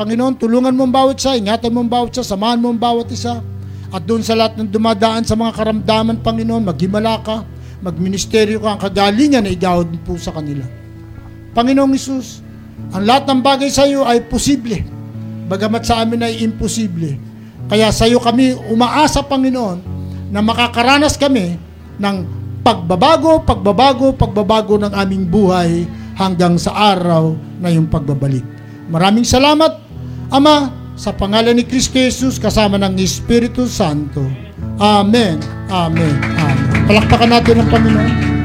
Panginoon, tulungan mo ang bawat isa, ingatan mo ang bawat isa, samahan mo ang bawat isa. At doon sa lahat ng dumadaan sa mga karamdaman, Panginoon, maghimala ka, magministeryo ka, ang kagalingan na igawad po sa kanila. Panginoong Isus, ang lahat ng bagay sa iyo ay posible. Bagamat sa amin ay imposible. Kaya sa iyo kami umaasa, Panginoon, na makakaranas kami ng pagbabago, pagbabago, pagbabago ng aming buhay hanggang sa araw na yung pagbabalik. Maraming salamat, Ama, sa pangalan ni Kristo Jesus kasama ng Espiritu Santo. Amen. Amen. Amen. Palakpakan natin ang Panginoon.